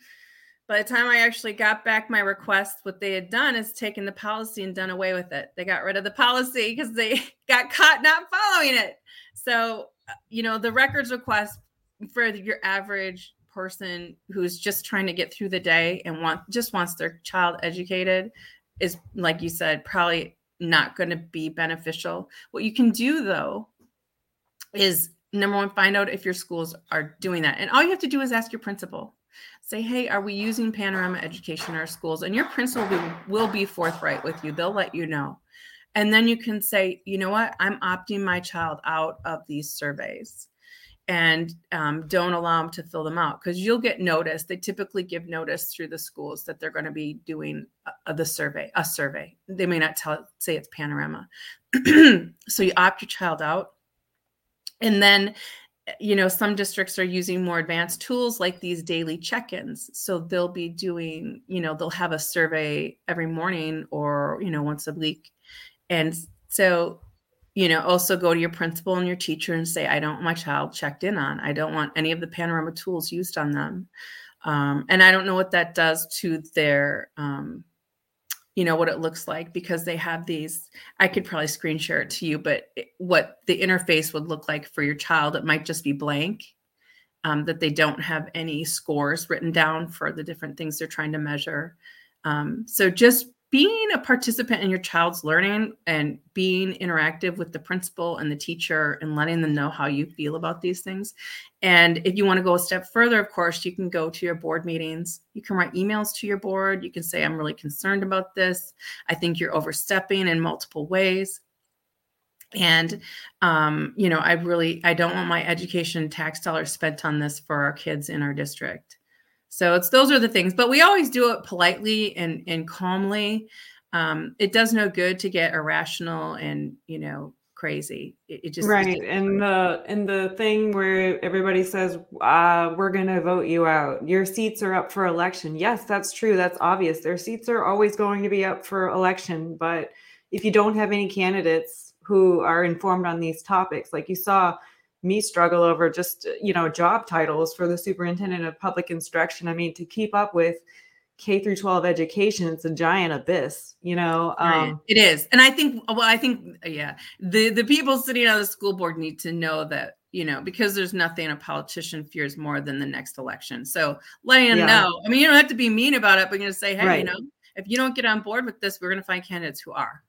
by the time I actually got back my request, what they had done is taken the policy and done away with it. They got rid of the policy because they got caught not following it. So, uh, you know, the records request for your average person who's just trying to get through the day and want just wants their child educated is like you said probably not going to be beneficial. What you can do though is number one find out if your schools are doing that. And all you have to do is ask your principal say hey are we using panorama education in our schools? And your principal will, will be forthright with you. They'll let you know. And then you can say you know what? I'm opting my child out of these surveys. And um, don't allow them to fill them out because you'll get notice they typically give notice through the schools that they're going to be doing a, the survey a survey. They may not tell say it's panorama. So you opt your child out. And then you know some districts are using more advanced tools like these daily check-ins. So they'll be doing you know they'll have a survey every morning or you know once a week. And so you know also go to your principal and your teacher and say i don't want my child checked in on. I don't want any of the panorama tools used on them. Um, and i don't know what that does to their um, you know what it looks like because they have these i could probably screen share it to you but what the interface would look like for your child it might just be blank um, that they don't have any scores written down for the different things they're trying to measure. Um, so just being a participant in your child's learning and being interactive with the principal and the teacher and letting them know how you feel about these things. And if you want to go a step further, of course, you can go to your board meetings. You can write emails to your board. You can say, I'm really concerned about this. I think you're overstepping in multiple ways. And, um, you know, I really, I don't want my education tax dollars spent on this for our kids in our district. So it's those are the things, but we always do it politely and and calmly. Um, it does no good to get irrational and you know crazy. It, it just right. and the and the thing where everybody says uh, we're going to vote you out. Your seats are up for election. Yes, that's true. That's obvious. Their seats are always going to be up for election. But if you don't have any candidates who are informed on these topics, like you saw me struggle over just you know job titles for the superintendent of public instruction. I mean to keep up with k through 12 education it's a giant abyss you know um, it is. And i think well i think yeah the the people sitting on the school board need to know that you know because there's nothing a politician fears more than the next election. So letting them yeah. know i mean you don't have to be mean about it but you're going to say hey right. you know if you don't get on board with this we're going to find candidates who are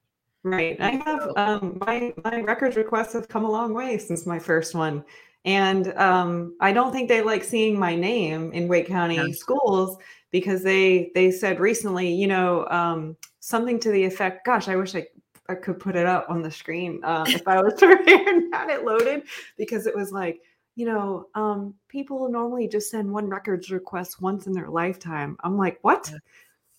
Right. I have um, my my records requests have come a long way since my first one, and um, I don't think they like seeing my name in Wake County yeah. schools because they they said recently, you know, um, something to the effect. Gosh, I wish I I could put it up on the screen uh, if I was to had it loaded because it was like you know, um, people normally just send one records request once in their lifetime. I'm like, what?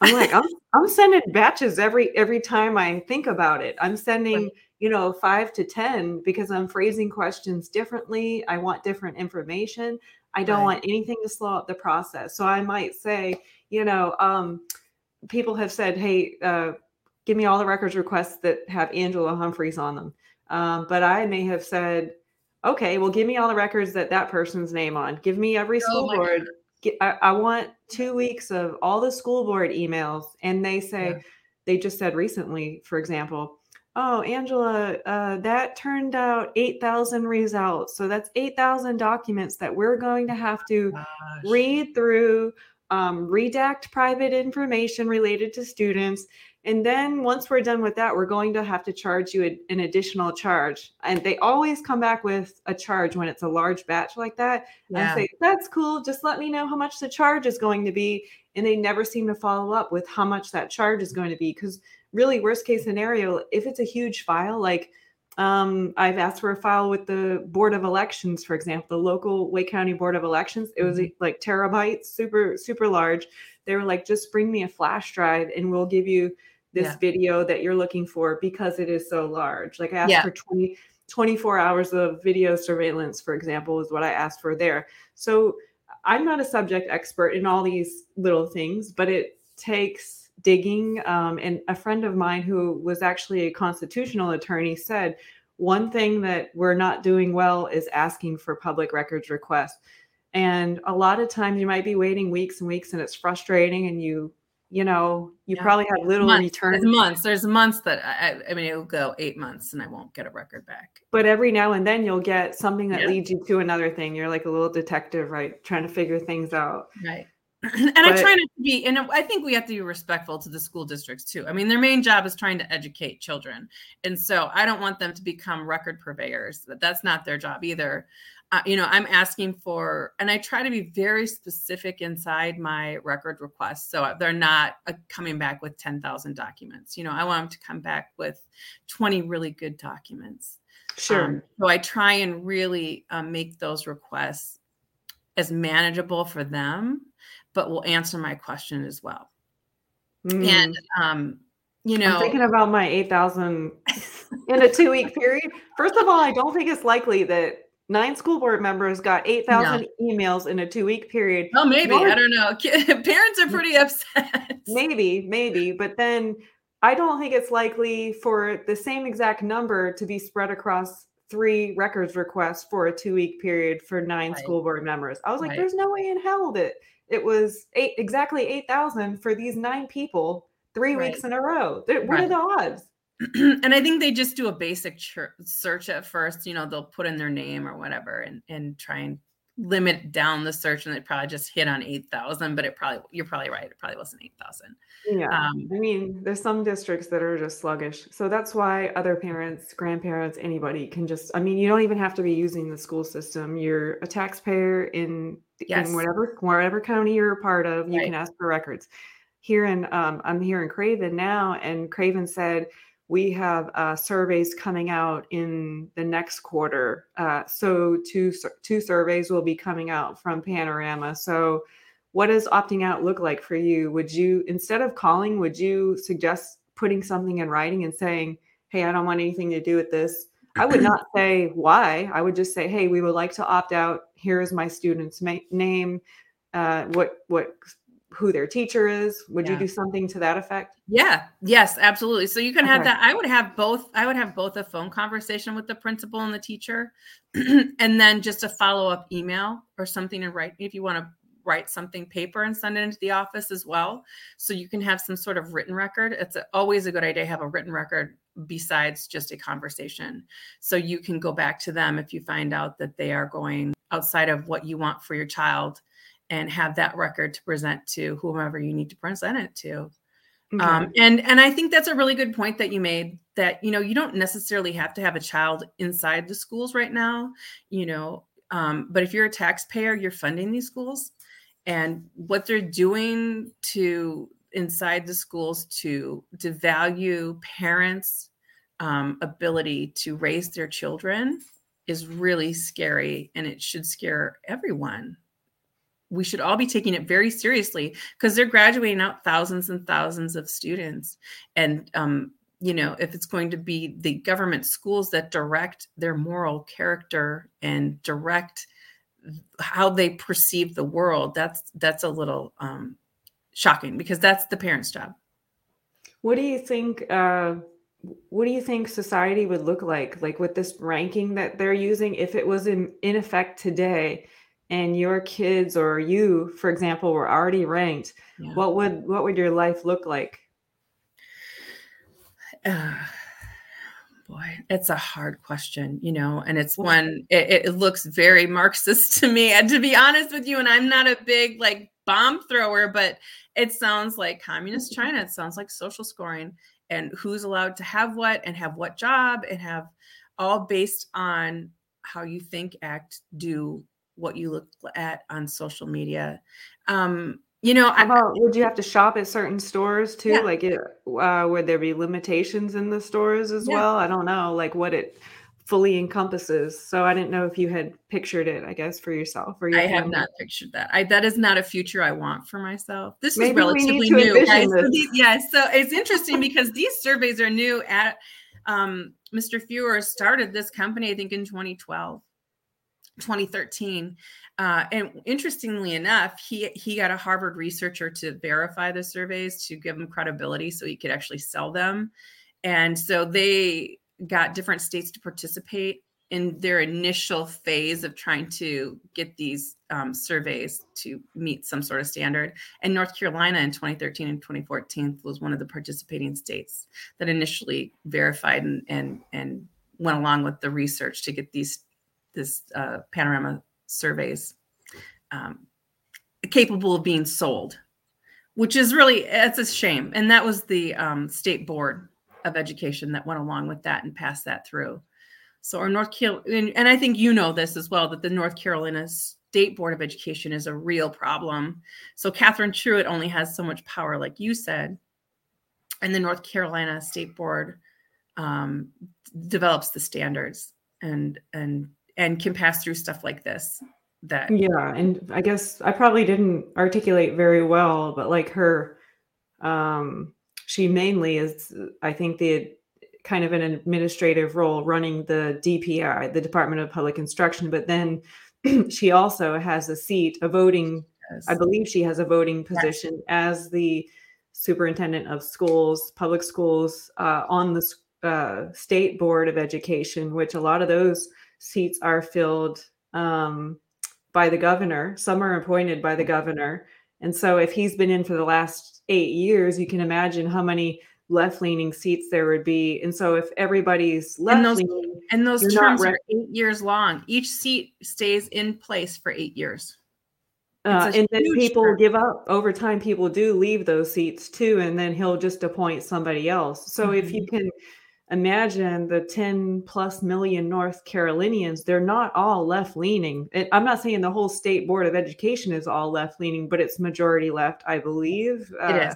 I'm like, I'm I'm sending batches every every time I think about it. I'm sending, you know, five to ten because I'm phrasing questions differently. I want different information. I don't right. want anything to slow up the process. So I might say, you know, um, people have said, hey, uh, give me all the records requests that have Angela Humphreys on them. Um, but I may have said, okay, well, give me all the records that that person's name on. Give me every oh school board. God get, I, I, want two weeks of all the school board emails. And they say, yeah. they just said recently, for example, oh, Angela, uh, that turned out 8,000 results. So that's 8,000 documents that we're going to have to Gosh. read through, um, redact private information related to students, and then once we're done with that, we're going to have to charge you an additional charge. And they always come back with a charge when it's a large batch like that. Yeah. And say, that's cool. Just let me know how much the charge is going to be. And they never seem to follow up with how much that charge is going to be. Because really, worst case scenario, if it's a huge file, like um, I've asked for a file with the Board of Elections, for example, the local Wake County Board of Elections. It was mm-hmm. like terabytes, super, super large. They were like, just bring me a flash drive and we'll give you this yeah. video that you're looking for because it is so large. Like I asked yeah. for 20, 24 hours of video surveillance, for example, is what I asked for there. So I'm not a subject expert in all these little things, but it takes digging. Um, and a friend of mine who was actually a constitutional attorney said, one thing that we're not doing well is asking for public records requests. And a lot of times you might be waiting weeks and weeks and it's frustrating and you you know, you yeah. probably have little months. return. There's months. There's months that I, I mean, it'll go eight months and I won't get a record back. But every now and then you'll get something that yeah. leads you to another thing. You're like a little detective, right? Trying to figure things out. Right. and but, I try not to be, and I think we have to be respectful to the school districts too. I mean, their main job is trying to educate children. And so I don't want them to become record purveyors. But that's not their job either. Uh, you know, I'm asking for, and I try to be very specific inside my record requests. So they're not uh, coming back with 10,000 documents. You know, I want them to come back with 20 really good documents. Sure. Um, so I try and really um, make those requests as manageable for them, but will answer my question as well. Mm. And, um, you know, I'm thinking about my 8,000 in a two week period. First of all, I don't think it's likely that nine school board members got 8,000 no. emails in a two week period. Oh, maybe. I don't know. Parents are pretty upset. Maybe, maybe. But then I don't think it's likely for the same exact number to be spread across three records requests for a two week period for nine right. school board members. I was like, right. there's no way in hell that it was eight exactly 8,000 for these nine people three right. weeks in a row. What are the odds? and I think they just do a basic search at first. You know, they'll put in their name or whatever and, and try and limit down the search and they probably just hit on 8,000, but it probably, you're probably right. It probably wasn't 8,000. Yeah. Um, I mean, there's some districts that are just sluggish. So that's why other parents, grandparents, anybody can just, I mean, you don't even have to be using the school system. You're a taxpayer in, yes. in whatever, wherever county you're a part of, you right. can ask for records. Here in, um, I'm here in Craven now, and Craven said, we have uh, surveys coming out in the next quarter. Uh, so two two surveys will be coming out from Panorama. So what does opting out look like for you? Would you instead of calling, would you suggest putting something in writing and saying, "Hey, I don't want anything to do with this." I would not say why. I would just say, "Hey, we would like to opt out. Here is my student's ma- name. Uh, what what who their teacher is would yeah. you do something to that effect? Yeah yes absolutely. So you can okay. have that i would have both i would have both a phone conversation with the principal and the teacher and then just a follow-up email or something to write if you want to write something paper and send it into the office as well. So you can have some sort of written record. It's a, always a good idea to have a written record besides just a conversation. So you can go back to them if you find out that they are going outside of what you want for your child and have that record to present to whomever you need to present it to. Okay. Um, and and I think that's a really good point that you made. That you know you don't necessarily have to have a child inside the schools right now. You know, um, but if you're a taxpayer, you're funding these schools, and what they're doing to inside the schools to devalue parents' um, ability to raise their children is really scary, and it should scare everyone we should all be taking it very seriously because they're graduating out thousands and thousands of students. And um, you know if it's going to be the government schools that direct their moral character and direct how they perceive the world that's that's a little um, shocking because that's the parents job. What do you think uh, what do you think society would look like like with this ranking that they're using if it was in, in effect today and your kids or you for example were already ranked yeah. what would what would your life look like? Uh, boy it's a hard question you know and it's one it, it looks very marxist to me and to be honest with you and i'm not a big like bomb thrower but it sounds like communist china it sounds like social scoring and who's allowed to have what and have what job and have all based on how you think act do what you look at on social media. Um, you know, How about would you have to shop at certain stores too? Yeah. Like, it, uh, would there be limitations in the stores as yeah. well? I don't know, like what it fully encompasses. So I didn't know if you had pictured it. I guess for yourself. Or your I family. have not pictured that. I that is not a future I want for myself. This Maybe is relatively new. Guys. So these, yeah, so it's interesting because these surveys are new. At um, Mr. Feuer started this company, I think, in 2012. 2013. Uh, and interestingly enough, he he got a Harvard researcher to verify the surveys to give them credibility, so he could actually sell them. And so they got different states to participate in their initial phase of trying to get these um, surveys to meet some sort of standard. And North Carolina in 2013 and 2014 was one of the participating states that initially verified and and and went along with the research to get these this uh, panorama surveys um, capable of being sold, which is really it's a shame. And that was the um, state board of education that went along with that and passed that through. So our North Carolina, and I think you know this as well, that the North Carolina State Board of Education is a real problem. So Catherine Truitt only has so much power, like you said, and the North Carolina State Board um, develops the standards and and and can pass through stuff like this. That yeah, and I guess I probably didn't articulate very well, but like her, um, she mainly is, I think the kind of an administrative role running the DPI, the Department of Public Instruction, but then she also has a seat, a voting, yes. I believe she has a voting position yes. as the superintendent of schools, public schools uh, on the uh, state board of education, which a lot of those seats are filled um, by the governor. Some are appointed by the governor. And so if he's been in for the last eight years, you can imagine how many left leaning seats there would be. And so if everybody's left leaning, and those, and those terms are eight years long, each seat stays in place for eight years. Uh, and then people term. give up over time. People do leave those seats too, and then he'll just appoint somebody else. So mm-hmm. if you mm-hmm. can imagine the 10 plus million North Carolinians, they're not all left leaning. I'm not saying the whole state board of education is all left leaning, but it's majority left, I believe. Uh, it is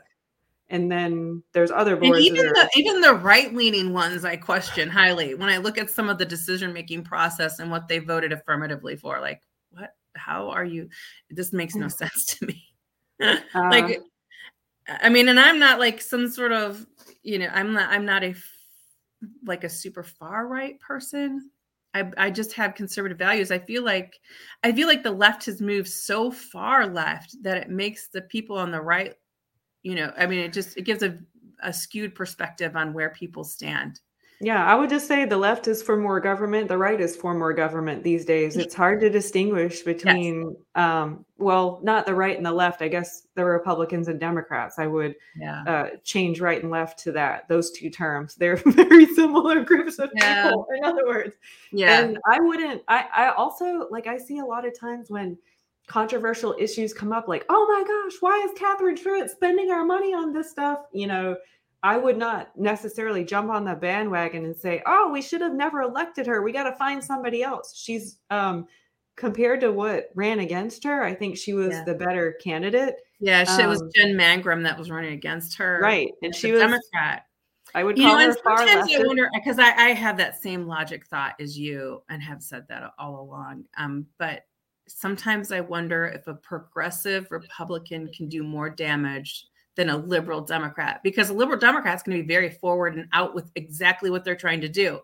and then there's other boards. And even the even the right leaning ones, I question highly when I look at some of the decision making process and what they voted affirmatively for. Like, what? How are you? This makes no sense to me. like, uh, I mean, and I'm not like some sort of, you know, I'm not I'm not a like a super far right person. I, I just have conservative values. I feel like I feel like the left has moved so far left that it makes the people on the right you know i mean it just it gives a, a skewed perspective on where people stand yeah i would just say the left is for more government the right is for more government these days it's hard to distinguish between yes. um, well not the right and the left i guess the republicans and democrats i would yeah. uh, change right and left to that those two terms they're very similar groups of yeah. people in other words yeah and i wouldn't i i also like i see a lot of times when controversial issues come up like oh my gosh why is catherine truitt spending our money on this stuff you know i would not necessarily jump on the bandwagon and say oh we should have never elected her. We got to find somebody else. She's um compared to what ran against her i think she was yeah. the better candidate. Yeah she um, was jen mangrum that was running against her. Right and she was democrat. I would you know, and sometimes I wonder because I, I have that same logic thought as you and have said that all along. Um, but sometimes I wonder if a progressive Republican can do more damage than a liberal Democrat because a liberal Democrat is going to be very forward and out with exactly what they're trying to do.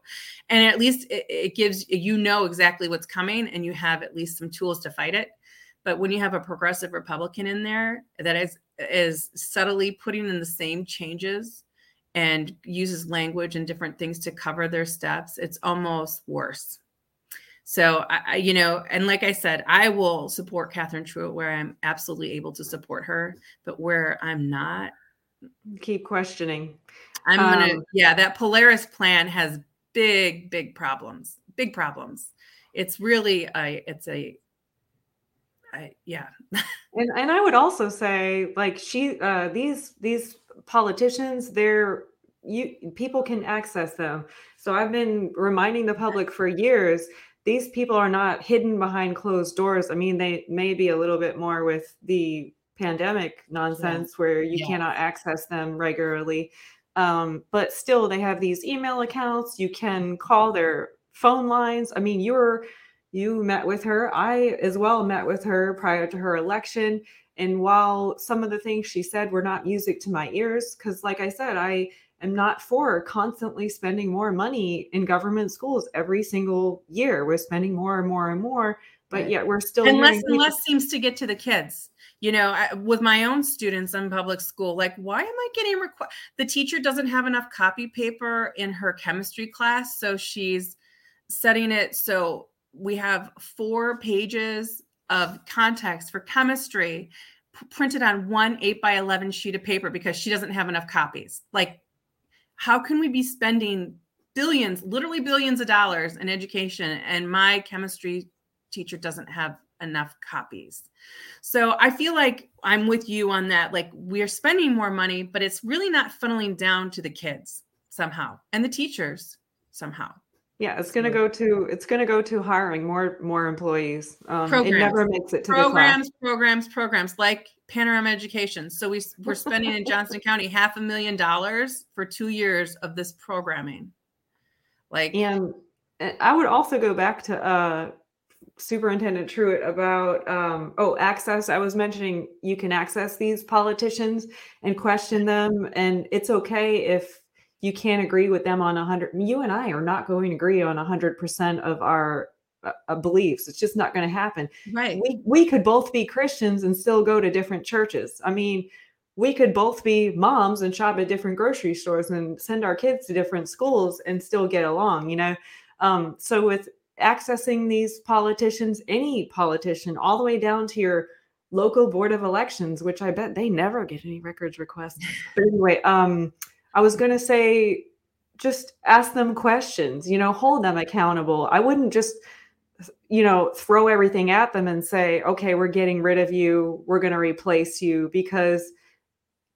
And at least it, it, gives you know exactly what's coming and you have at least some tools to fight it. But when you have a progressive Republican in there that is is subtly putting in the same changes and uses language and different things to cover their steps, it's almost worse. So I, you know, and like I said, I will support Catherine Truitt where I'm absolutely able to support her, but where I'm not, keep questioning. I'm gonna, um, yeah, that Polaris plan has big, big problems, big problems. It's really a, it's a, I, yeah. and and I would also say, like she, uh, these these politicians, they're you people can access them. So I've been reminding the public for years these people are not hidden behind closed doors. I mean, they may be a little bit more with the pandemic nonsense yeah. where you yeah. cannot access them regularly. Um, but still, they have these email accounts. You can call their phone lines. I mean, you're you met with her. I as well met with her prior to her election. And while some of the things she said were not music to my ears, because like I said, I am not for constantly spending more money in government schools every single year. We're spending more and more and more, but yet we're still and less and less seems to get to the kids. You know, I, with my own students in public school, like, why am I getting requ- the teacher doesn't have enough copy paper in her chemistry class, so she's setting it so we have four pages of context for chemistry printed on one 8 by 11 sheet of paper because she doesn't have enough copies like how can we be spending billions, literally billions of dollars in education and my chemistry teacher doesn't have enough copies. So I feel like I'm with you on that. Like we're spending more money, but it's really not funneling down to the kids somehow and the teachers somehow. Yeah, it's going to go to it's going to go to hiring more more employees. Um, it never makes it to programs, programs, programs like Panorama Education. So we we're spending in Johnston County half a million dollars for two years of this programming. Like, and I would also go back to uh, Superintendent Truitt about um, oh access. I was mentioning you can access these politicians and question them, and it's okay if you can't agree with them on a hundred. You and I are not going to agree on a hundred percent of our uh, uh beliefs. It's just not going to happen. Right. We we could both be Christians and still go to different churches. I mean, we could both be moms and shop at different grocery stores and send our kids to different schools and still get along. You know. Um, so with accessing these politicians, any politician, all the way down to your local board of elections, which I bet they never get any records requests. But anyway, um, I was going to say, just ask them questions, you know, hold them accountable. I wouldn't just, you know, throw everything at them and say, okay, we're getting rid of you, we're going to replace you because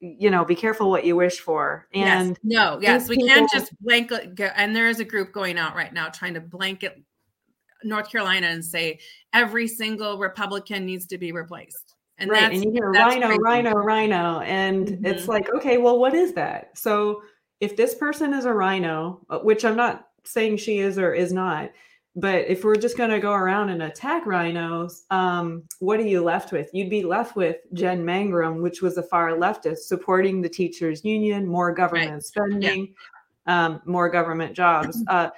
you know, be careful what you wish for. And yes. no, yes, we people, can't just blanket. Go, and there is a group going out right now trying to blanket North Carolina and say every single Republican needs to be replaced. And right. and you hear rhino, crazy. rhino, RINO. And mm-hmm. it's like, okay, well, what is that? So if this person is a RINO, uh, which I'm not saying she is or is not, but if we're just going to go around and attack rhinos, um, what are you left with? You'd be left with Jen Mangrum, which was a far leftist, supporting the teachers' union, more government right. spending, yeah. um, more government jobs. Uh,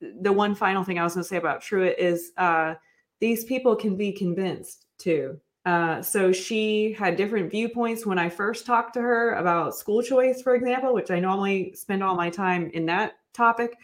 the one final thing I was going to say about Truitt is uh, these people can be convinced too. Uh, so she had different viewpoints when I first talked to her about school choice, for example, which I normally spend all my time in that topic.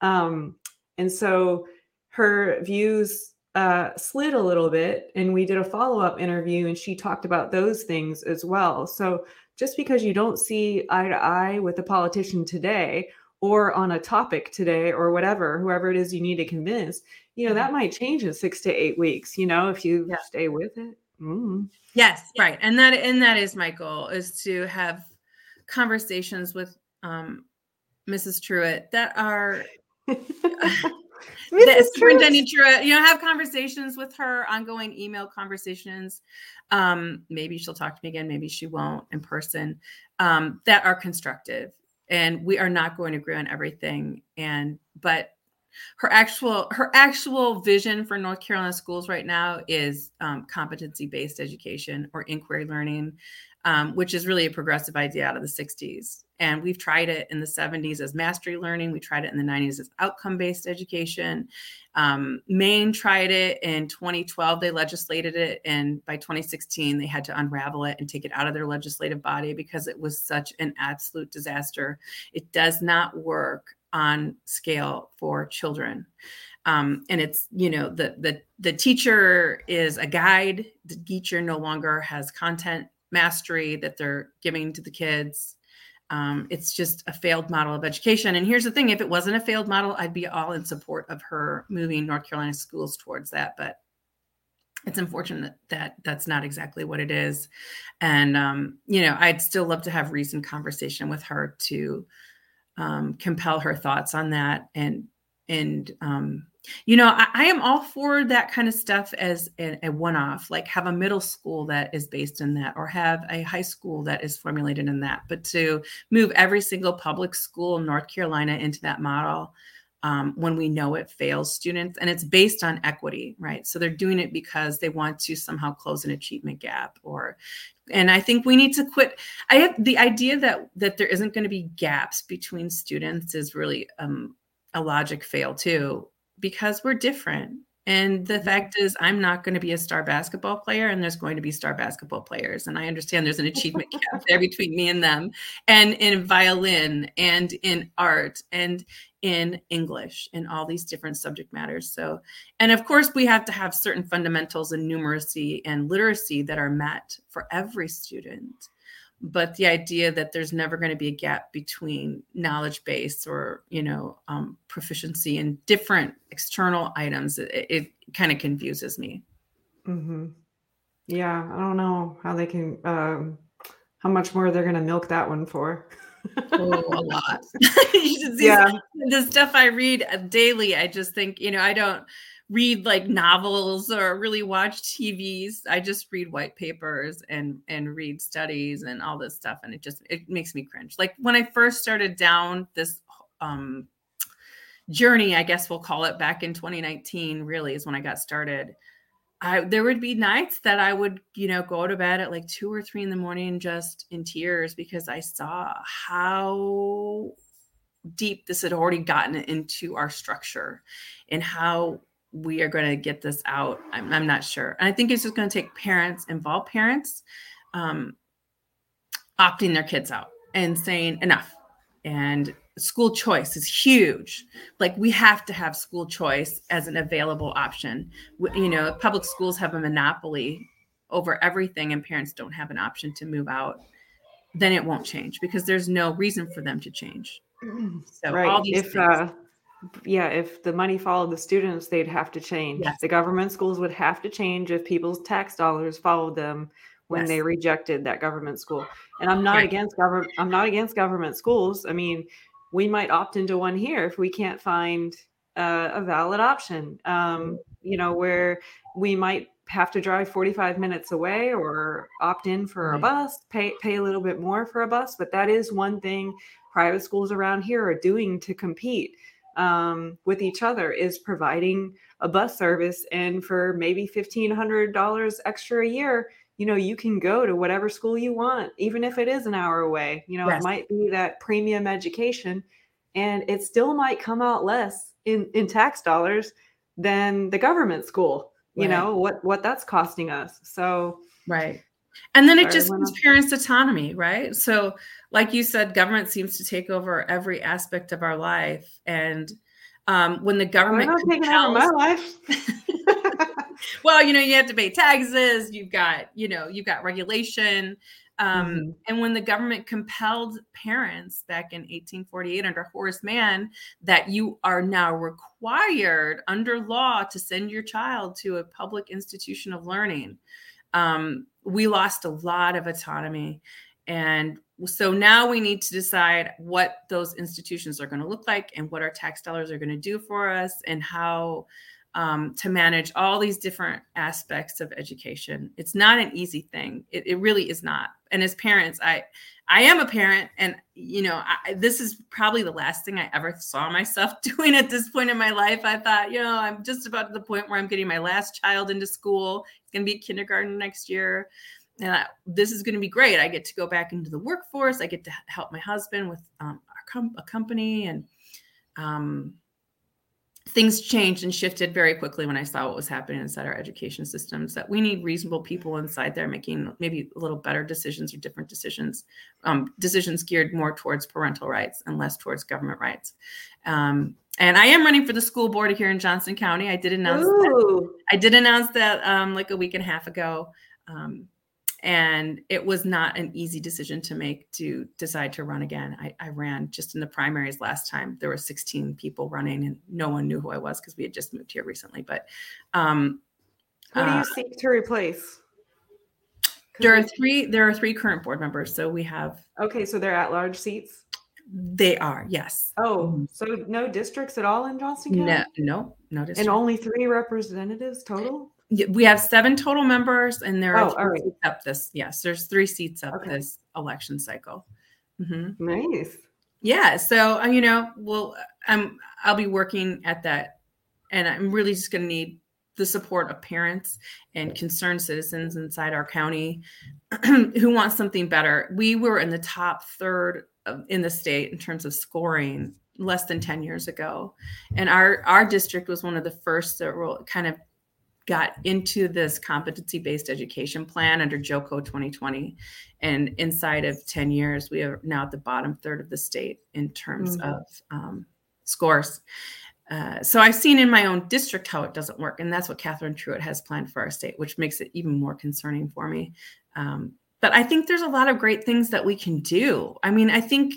Um, and so her views uh, slid a little bit, and we did a follow up interview, and she talked about those things as well. So just because you don't see eye to eye with a politician today, or on a topic today or whatever whoever it is you need to convince you know that mm-hmm. might change in six to eight weeks you know if you yeah. stay with it mm. yes right. And that and that is my goal is to have conversations with um, mrs truitt that are the superintendent Truitt, you know, have conversations with her, ongoing email conversations. Um, maybe she'll talk to me again, maybe she won't in person, um, that are constructive. And we are not going to agree on everything. And but her actual her actual vision for north carolina schools right now is um, competency based education or inquiry learning um, which is really a progressive idea out of the 60s and we've tried it in the 70s as mastery learning we tried it in the 90s as outcome based education um, Maine tried it in 2012. They legislated it, and by 2016, they had to unravel it and take it out of their legislative body because it was such an absolute disaster. It does not work on scale for children. Um, and it's you know the the the teacher is a guide. The teacher no longer has content mastery that they're giving to the kids um, it's just a failed model of education. And here's the thing if it wasn't a failed model, I'd be all in support of her moving North Carolina schools towards that. But it's unfortunate that that's not exactly what it is. And, um, you know, I'd still love to have reasoned conversation with her to um, compel her thoughts on that and, and, um, you know, I, I, am all for that kind of stuff as a, a one off, like have a middle school that is based in that, or have a high school that is formulated in that. But to move every single public school in North Carolina into that model um, when we know it fails students, and it's based on equity, right? So they're doing it because they want to somehow close an achievement gap or and i think we need to quit i have the idea that that there isn't going to be gaps between students is really um, a logic fail too because we're different. And the mm-hmm. fact is, I'm not going to be a star basketball player, and there's going to be star basketball players. And I understand there's an achievement gap there between me and them, and in violin, and in art, and in English, in all these different subject matters. So, and of course, we have to have certain fundamentals in numeracy and literacy that are met for every student but the idea that there's never going to be a gap between knowledge base or you know um, proficiency in different external items it, it kind of confuses me mm-hmm. yeah i don't know how they can um, how much more they're going to milk that one for oh, a lot. you should see yeah. the stuff I read daily. I just think, you know, I don't read like novels or really watch TVs. I just read white papers and and read studies and all this stuff and it just it makes me cringe. Like when I first started down this um journey, I guess we'll call it back in 2019 really is when I got started. I there would be nights that I would, you know, go to bed at like 2 or 3 in the morning just in tears because I saw how deep this had already gotten into our structure and how we are going to get this out. I'm, I'm, not sure. And I think it's just going to take parents, involve parents, um, opting their kids out and saying enough. And school choice is huge. Like we have to have school choice as an available option. You know, public schools have a monopoly over everything, and parents don't have an option to move out. Then it won't change because there's no reason for them to change. So right. all these if, things. Uh yeah, if the money followed the students, they'd have to change. Yes. The government schools would have to change if people's tax dollars followed them when yes. they rejected that government school. And I'm not right. against government. I'm not against government schools. I mean, we might opt into one here if we can't find uh, a valid option. Um, mm-hmm. you know, where we might have to drive 45 minutes away or opt in for a bus, pay pay a little bit more for a bus. But that is one thing private schools around here are doing to compete um, with each other is providing a bus service. And for maybe $1,500 extra a year, you know, you can go to whatever school you want, even if it is an hour away. You know, yes. it might be that premium education and it still might come out less in, in tax dollars than the government school, you right. know, what, what that's costing us. So, right. And then it just gives parents autonomy, right? So, like you said, government seems to take over every aspect of our life. And um, when the government compels, my life. well, you know, you have to pay taxes. You've got, you know, you've got regulation. Um, mm-hmm. And when the government compelled parents back in 1848 under Horace Mann that you are now required under law to send your child to a public institution of learning, um, we lost a lot of autonomy. And so now we need to decide what those institutions are going to look like and what our tax dollars are going to do for us and how um, to manage all these different aspects of education. It's not an easy thing. It, it really is not. And as parents, I I am a parent, and you know, I, this is probably the last thing I ever saw myself doing at this point in my life. I thought, you know, I'm just about to the point where I'm getting my last child into school. It's going to be kindergarten next year, and I, this is going to be great. I get to go back into the workforce. I get to help my husband with um, com- a company, and um, things changed and shifted very quickly when I saw what was happening inside our education systems. That we need reasonable people inside there making maybe a little better decisions or different decisions, um, decisions geared more towards parental rights and less towards government rights. Um, and I am running for the school board here in Johnston County. I did announce that. I did announce that um, like a week and a half ago. Um, and it was not an easy decision to make to decide to run again. I, I, ran just in the primaries last time. There were 16 people running and no one knew who i was because we had just moved here recently but um who do you uh, seek to replace? There are three there are three current board members so we have okay so they're at large seats? They are yes. Oh mm-hmm. so no districts at all in johnston county? no no no districts. and only three representatives total we have seven total members, and there are oh, three right. seats up this. Yes, there's three seats up okay. this election cycle. Mm-hmm. Nice. Yeah. So uh, you know, well, I'm I'll be working at that, and I'm really just going to need the support of parents and concerned citizens inside our county who want something better. We were in the top third in the state in terms of scoring less than 10 years ago and our our district was one of the first that were kind of got into this competency based education plan under JOCO 2020. And inside of 10 years, we are now at the bottom third of the state in terms mm-hmm. of um, scores. Uh, so I've seen in my own district how it doesn't work. And that's what Catherine Truitt has planned for our state, which makes it even more concerning for me. Um, but I think there's a lot of great things that we can do. I mean, I think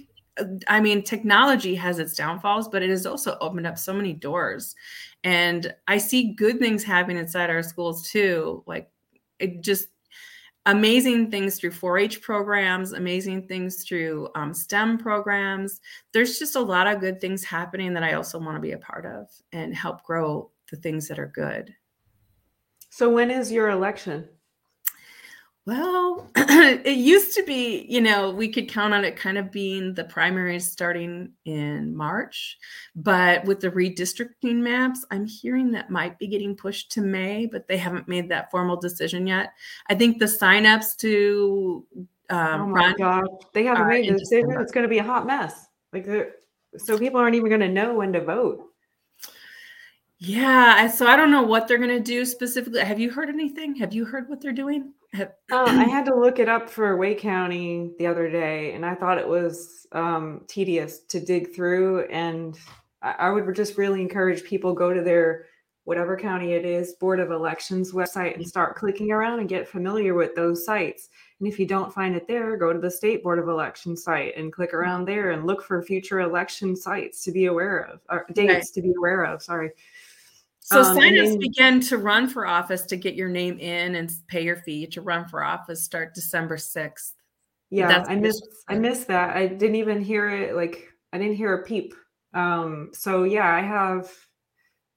I mean, technology has its downfalls, but it has also opened up so many doors. And I see good things happening inside our schools too. Like it just, amazing things through 4-H programs, amazing things through um, STEM programs. There's just a lot of good things happening that I also want to be a part of and help grow the things that are good. So when is your election? Well, it used to be, you know, we could count on it kind of being the primaries starting in March. But with the redistricting maps, I'm hearing that might be getting pushed to May, but they haven't made that formal decision yet. I think the signups to um, oh my gosh, they haven't made the decision. It's going to be a hot mess. Like, so people aren't even going to know when to vote. Yeah, so I don't know what they're going to do specifically. Have you heard anything? Have you heard what they're doing? Have, Uh, I had to look it up for Wake County the other day, and I thought it was um, tedious to dig through. And I, I would just really encourage people go to their whatever county it is Board of Elections website and start clicking around and get familiar with those sites. And if you don't find it there, go to the state Board of Elections site and click around there and look for future election sites to be aware of, or dates Right. to be aware of. Sorry. So Um, signups then- begin to run for office to get your name in and pay your fee to run for office start December 6th. Yeah, That's I missed I missed that. I didn't even hear it like I didn't hear a peep. Um so yeah, I have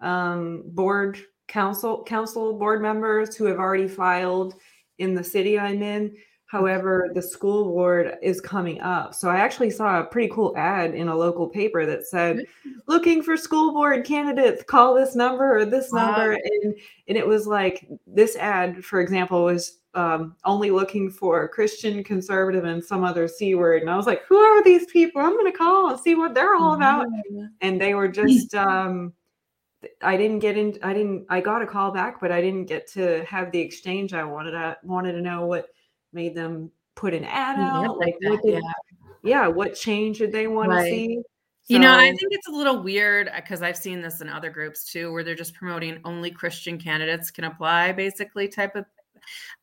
um board council council board members who have already filed in the city I'm in. However, the school board is coming up. So I actually saw a pretty cool ad in a local paper that said looking for school board candidates, call this number or this number Wow. and and it was like this ad for example was um, only looking for Christian, conservative, and some other C word. And I was like, who are these people? I'm going to call and see what they're all about. And they were just, um, I didn't get in, I didn't, I got a call back, but I didn't get to have the exchange I wanted. I wanted to know what made them put an ad Yeah, out. like what did, yeah. what change did they want Right. to see? You know, I think it's a little weird uh, because I've seen this in other groups too, where they're just promoting only Christian candidates can apply, basically, type of.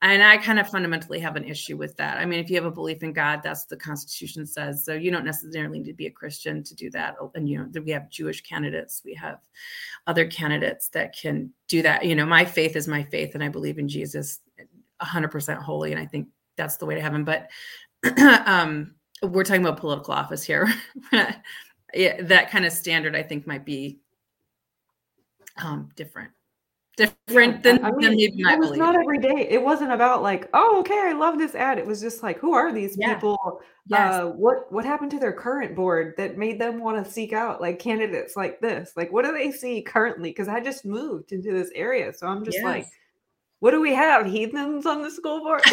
And I kind of fundamentally have an issue with that. I mean, if you have a belief in God, that's what the Constitution says. So you don't necessarily need to be a Christian to do that. Oh, and you know, we have Jewish candidates, we have other candidates that can do that. You know, my faith is my faith, and I believe in Jesus, eh, hundred percent holy, and I think that's the way to heaven. But um, we're talking about political office here. yeah, that kind of standard I think might be um, different, different than, I than maybe my it was belief. not every day. It wasn't about like, oh, okay, I love this ad. It was just like, who are these Yeah. people? Yes. Uh, what what happened to their current board that made them want to seek out like candidates like this? Like, what do they see currently? Because I just moved into this area, so I'm just like, Yes. What do we have? Heathens on the school board?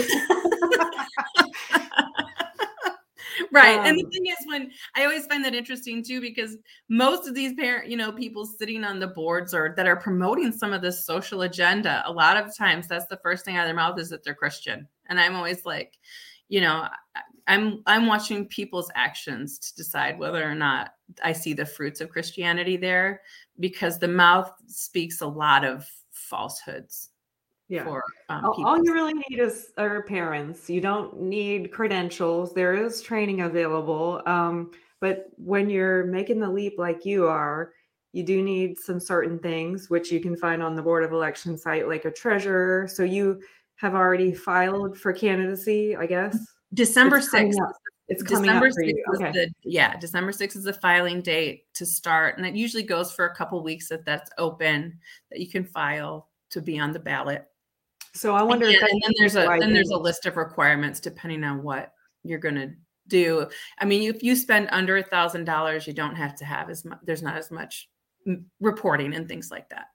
right and the Um, thing is when i always find that interesting too because most of these parent you know people sitting on the boards or that are promoting some of this social agenda a lot of times that's the first thing out of their mouth is that they're christian and i'm always like you know i'm i'm watching people's actions to decide whether or not i see the fruits of christianity there because the mouth speaks a lot of falsehoods yeah. for um, All, people all you really need is are parents. You don't need credentials. There is training available. Um, but when you're making the leap like you are, you do need some certain things, which you can find on the Board of Election site, like a treasurer. So you have already filed for candidacy, I guess. december It's 6th. It's coming December up for 6th you. is Okay. the yeah, December 6th is the filing date to start. And it usually goes for a couple weeks that that's open that you can file to be on the ballot. So I wonder if then- and then there's a then there's a list of requirements depending on what you're gonna do. I mean, if you spend under a thousand dollars, you don't have to have as much there's not as much reporting and things like that.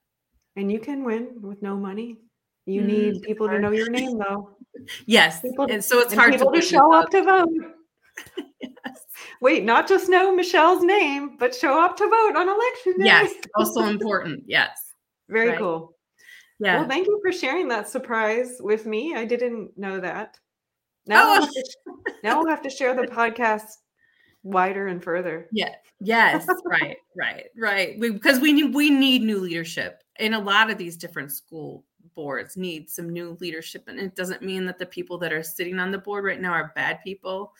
and you can win with no money. You Mm, need people to know your name though. Yes. People- and so it's and hard people to win show up to vote. Yes. Wait, not just know Michelle's name, but show up to vote on election day. Yes, also important. Yes. Very right. cool. Yeah. Well, thank you for sharing that surprise with me. I didn't know that. Now, Oh. we'll, have to, now we'll have to share the podcast wider and further. Yeah. Yes. right. Right. Right. Because we need we need new leadership, in a lot of these different school boards need some new leadership, and it doesn't mean that the people that are sitting on the board right now are bad people,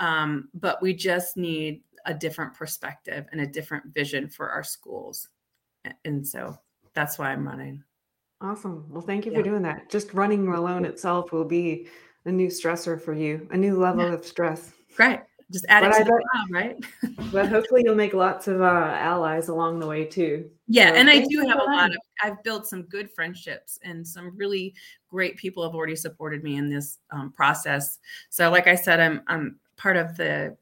um, but we just need a different perspective and a different vision for our schools, and so that's why I'm running. Awesome. Well, thank you Yeah. for doing that. Just running alone itself will be a new stressor for you, a new level yeah. of stress. Right. Just add but it to the job, right? but hopefully you'll make lots of uh, allies along the way too. Yeah, so and I do have a lot of. I've built some good friendships, and some really great people have already supported me in this um, process. So, like I said, I'm I'm part of the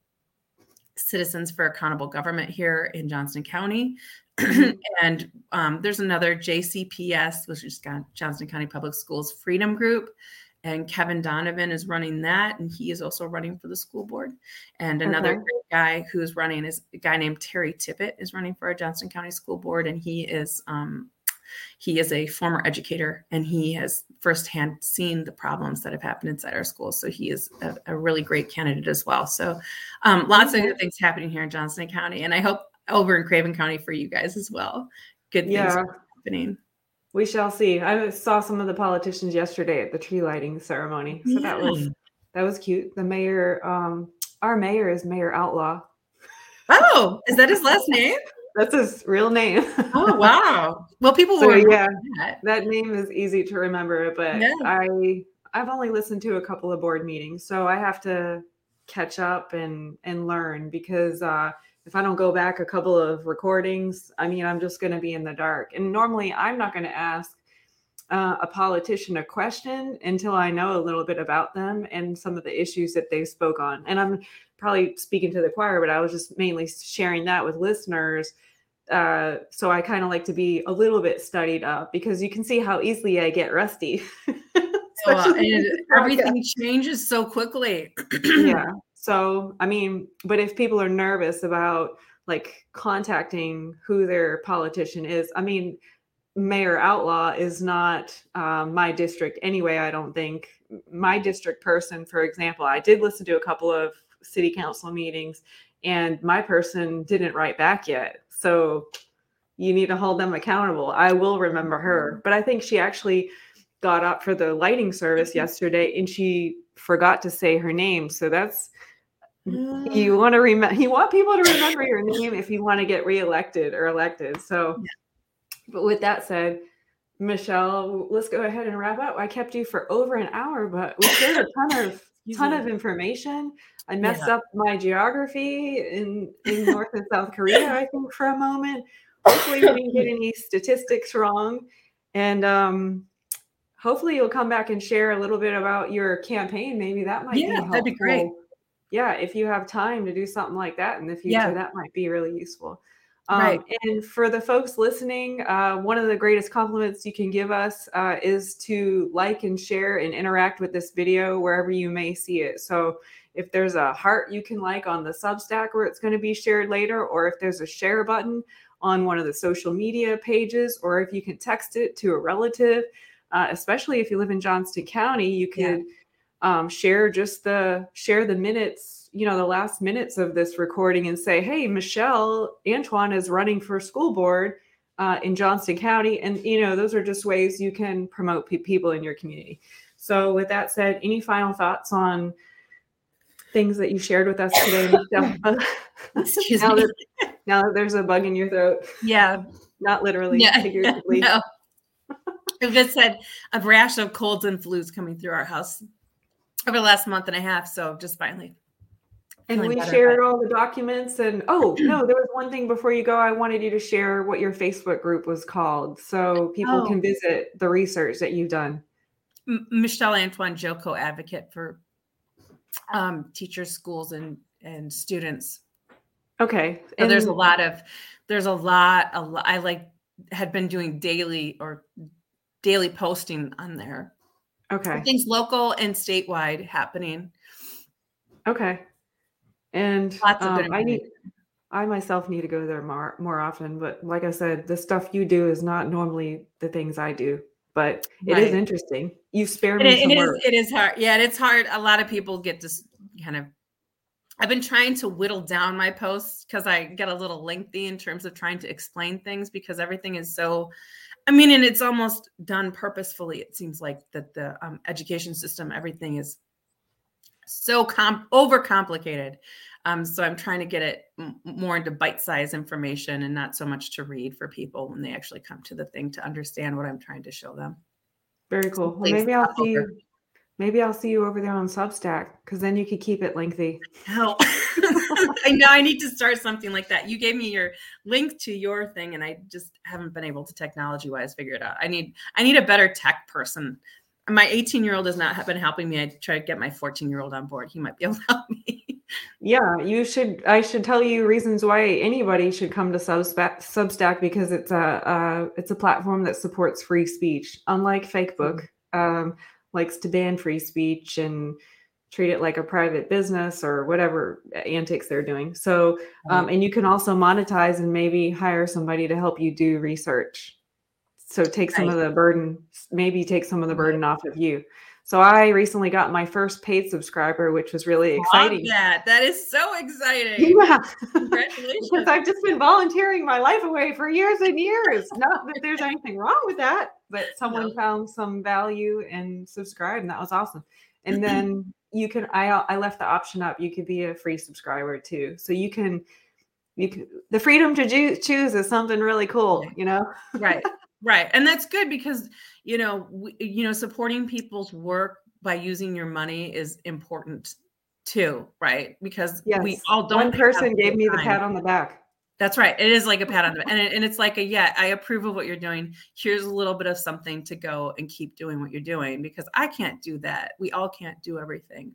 Citizens for Accountable Government here in Johnston County. And um, there's another JCPS, which is Johnston County Public Schools Freedom Group. And Kevin Donovan is running that, and he is also running for the school board. And another okay. great guy who's running is a guy named Terry Tippett is running for our Johnston County School Board, and he is um, he is a former educator and he has firsthand seen the problems that have happened inside our schools. So he is a, a really great candidate as well. So um, lots of good things happening here in Johnston County, and I hope over in Craven County for you guys as well. Good things yeah. happening. We shall see. I saw some of the politicians yesterday at the tree lighting ceremony, so yeah. that was that was cute. The mayor, um, our mayor is Mayor Outlaw. Oh, is that his last name? That's his real name. oh wow! Well, people so, were yeah. That. that. name is easy to remember, but yeah. I I've only listened to a couple of board meetings, so I have to catch up and and learn because uh, if I don't go back a couple of recordings, I mean, I'm just going to be in the dark. And normally, I'm not going to ask uh, a politician a question until I know a little bit about them and some of the issues that they spoke on. And I'm probably speaking to the choir, but I was just mainly sharing that with listeners uh, so I kind of like to be a little bit studied up because you can see how easily I get rusty. oh, and everything changes so quickly. yeah. So, I mean, but if people are nervous about like contacting who their politician is, I mean, Mayor Outlaw is not um, my district anyway. I don't think my district person, for example, I did listen to a couple of city council meetings and my person didn't write back yet. So you need to hold them accountable. I will remember her, mm-hmm. but I think she actually got up for the lighting service mm-hmm. yesterday and she forgot to say her name. So that's mm. you want to remember you want people to remember your name if you want to get reelected or elected. So but with that said, Michelle, let's go ahead and wrap up. I kept you for over an hour, but we shared a ton of ton of information. I messed yeah. up my geography in, in North and South Korea, I think, for a moment. Hopefully, we didn't get any statistics wrong. And um, hopefully, you'll come back and share a little bit about your campaign. Maybe that might yeah, be helpful. that'd be great. Yeah, if you have time to do something like that in the future, yeah. that might be really useful. Um, right. And for the folks listening, uh, one of the greatest compliments you can give us uh, is to like and share and interact with this video wherever you may see it. So if there's a heart you can like on the Substack where it's going to be shared later, or if there's a share button on one of the social media pages, or if you can text it to a relative, uh, especially if you live in Johnston County, you could yeah. Um, share just the share the minutes you know the last minutes of this recording and say hey michelle antoine is running for school board uh, in johnston county. And you know those are just ways you can promote pe- people in your community. So with that said any final thoughts on things that you shared with us today Excuse now, me. That, now that there's a bug in your throat. Yeah. Not literally yeah, figuratively. no. I've just had a rash of colds and flus coming through our house over the last month and a half. So just finally and we shared all the documents. And oh, no, there was one thing before you go. I wanted you to share what your Facebook group was called so people oh. can visit the research that you've done. M- Michelle Antoine JoCo advocate for um, teachers, schools, and and students. Okay. So and there's a lot of there's a lot, a lot. I like had been doing daily or daily posting on there. Okay. Things local and statewide happening. Okay. And um, I need, I myself need to go there more more often. But like I said, the stuff you do is not normally the things I do. But it right. is interesting. You spare me it, some it work. Is, it is hard. Yeah, it's hard. A lot of people get this kind of. I've been trying to whittle down my posts because I get a little lengthy in terms of trying to explain things because everything is so. I mean, and it's almost done purposefully. It seems like that the um, education system, everything is so com- overcomplicated. Um, so I'm trying to get it m- more into bite-sized information and not so much to read for people when they actually come to the thing to understand what I'm trying to show them. Very cool. Well, maybe I'll see you. Maybe I'll see you over there on Substack because then you could keep it lengthy. Oh, I know I need to start something like that. You gave me your link to your thing, and I just haven't been able to technology wise figure it out. I need I need a better tech person. My 18 year old has not been helping me. I try to get my 14 year old on board. He might be able to help me. Yeah, you should. I should tell you reasons why anybody should come to Substack, Substack because it's a uh, it's a platform that supports free speech, unlike Facebook. Um, likes to ban free speech and treat it like a private business or whatever antics they're doing. So, um, and you can also monetize and maybe hire somebody to help you do research. So take some right. of the burden, maybe take some of the burden off of you. So I recently got my first paid subscriber, which was really exciting. Love that that is so exciting. Yeah, congratulations! because I've just been volunteering my life away for years and years. Not that there's anything wrong with that, but someone no. found some value and subscribed, and that was awesome. And mm-hmm. then you can I I left the option up. You could be a free subscriber too, so you can you can the freedom to choose is something really cool. You know, right. Right. And that's good because, you know, we, you know, supporting people's work by using your money is important too, right? Because yes. we all don't. One person gave me the pat on the back. That's right. It is like a pat on the back. And, it, and it's like a, yeah, I approve of what you're doing. Here's a little bit of something to go and keep doing what you're doing because I can't do that. We all can't do everything.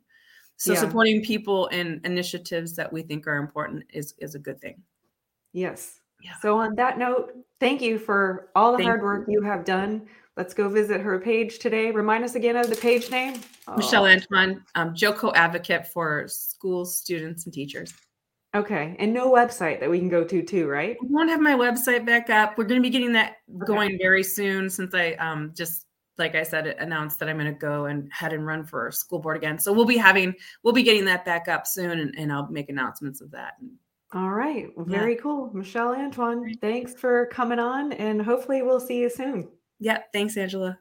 So yeah. supporting people in initiatives that we think are important is, is a good thing. Yes. Yeah. So on that note, thank you for all the thank hard work you. you. have done. Let's go visit her page today. Remind us again of the page name. Michelle oh. Antoine, um, JoCo advocate for schools, students, and teachers. Okay, and no website that we can go to too, right? I won't have my website back up. We're going to be getting that okay. going very soon since I um, just like I said, announced that I'm going to go and head and run for school board again. So we'll be having, we'll be getting that back up soon, and, and I'll make announcements of that. All right. Very yeah. cool. Michelle Antoine, thanks for coming on and hopefully we'll see you soon. Yeah. Thanks, Angela.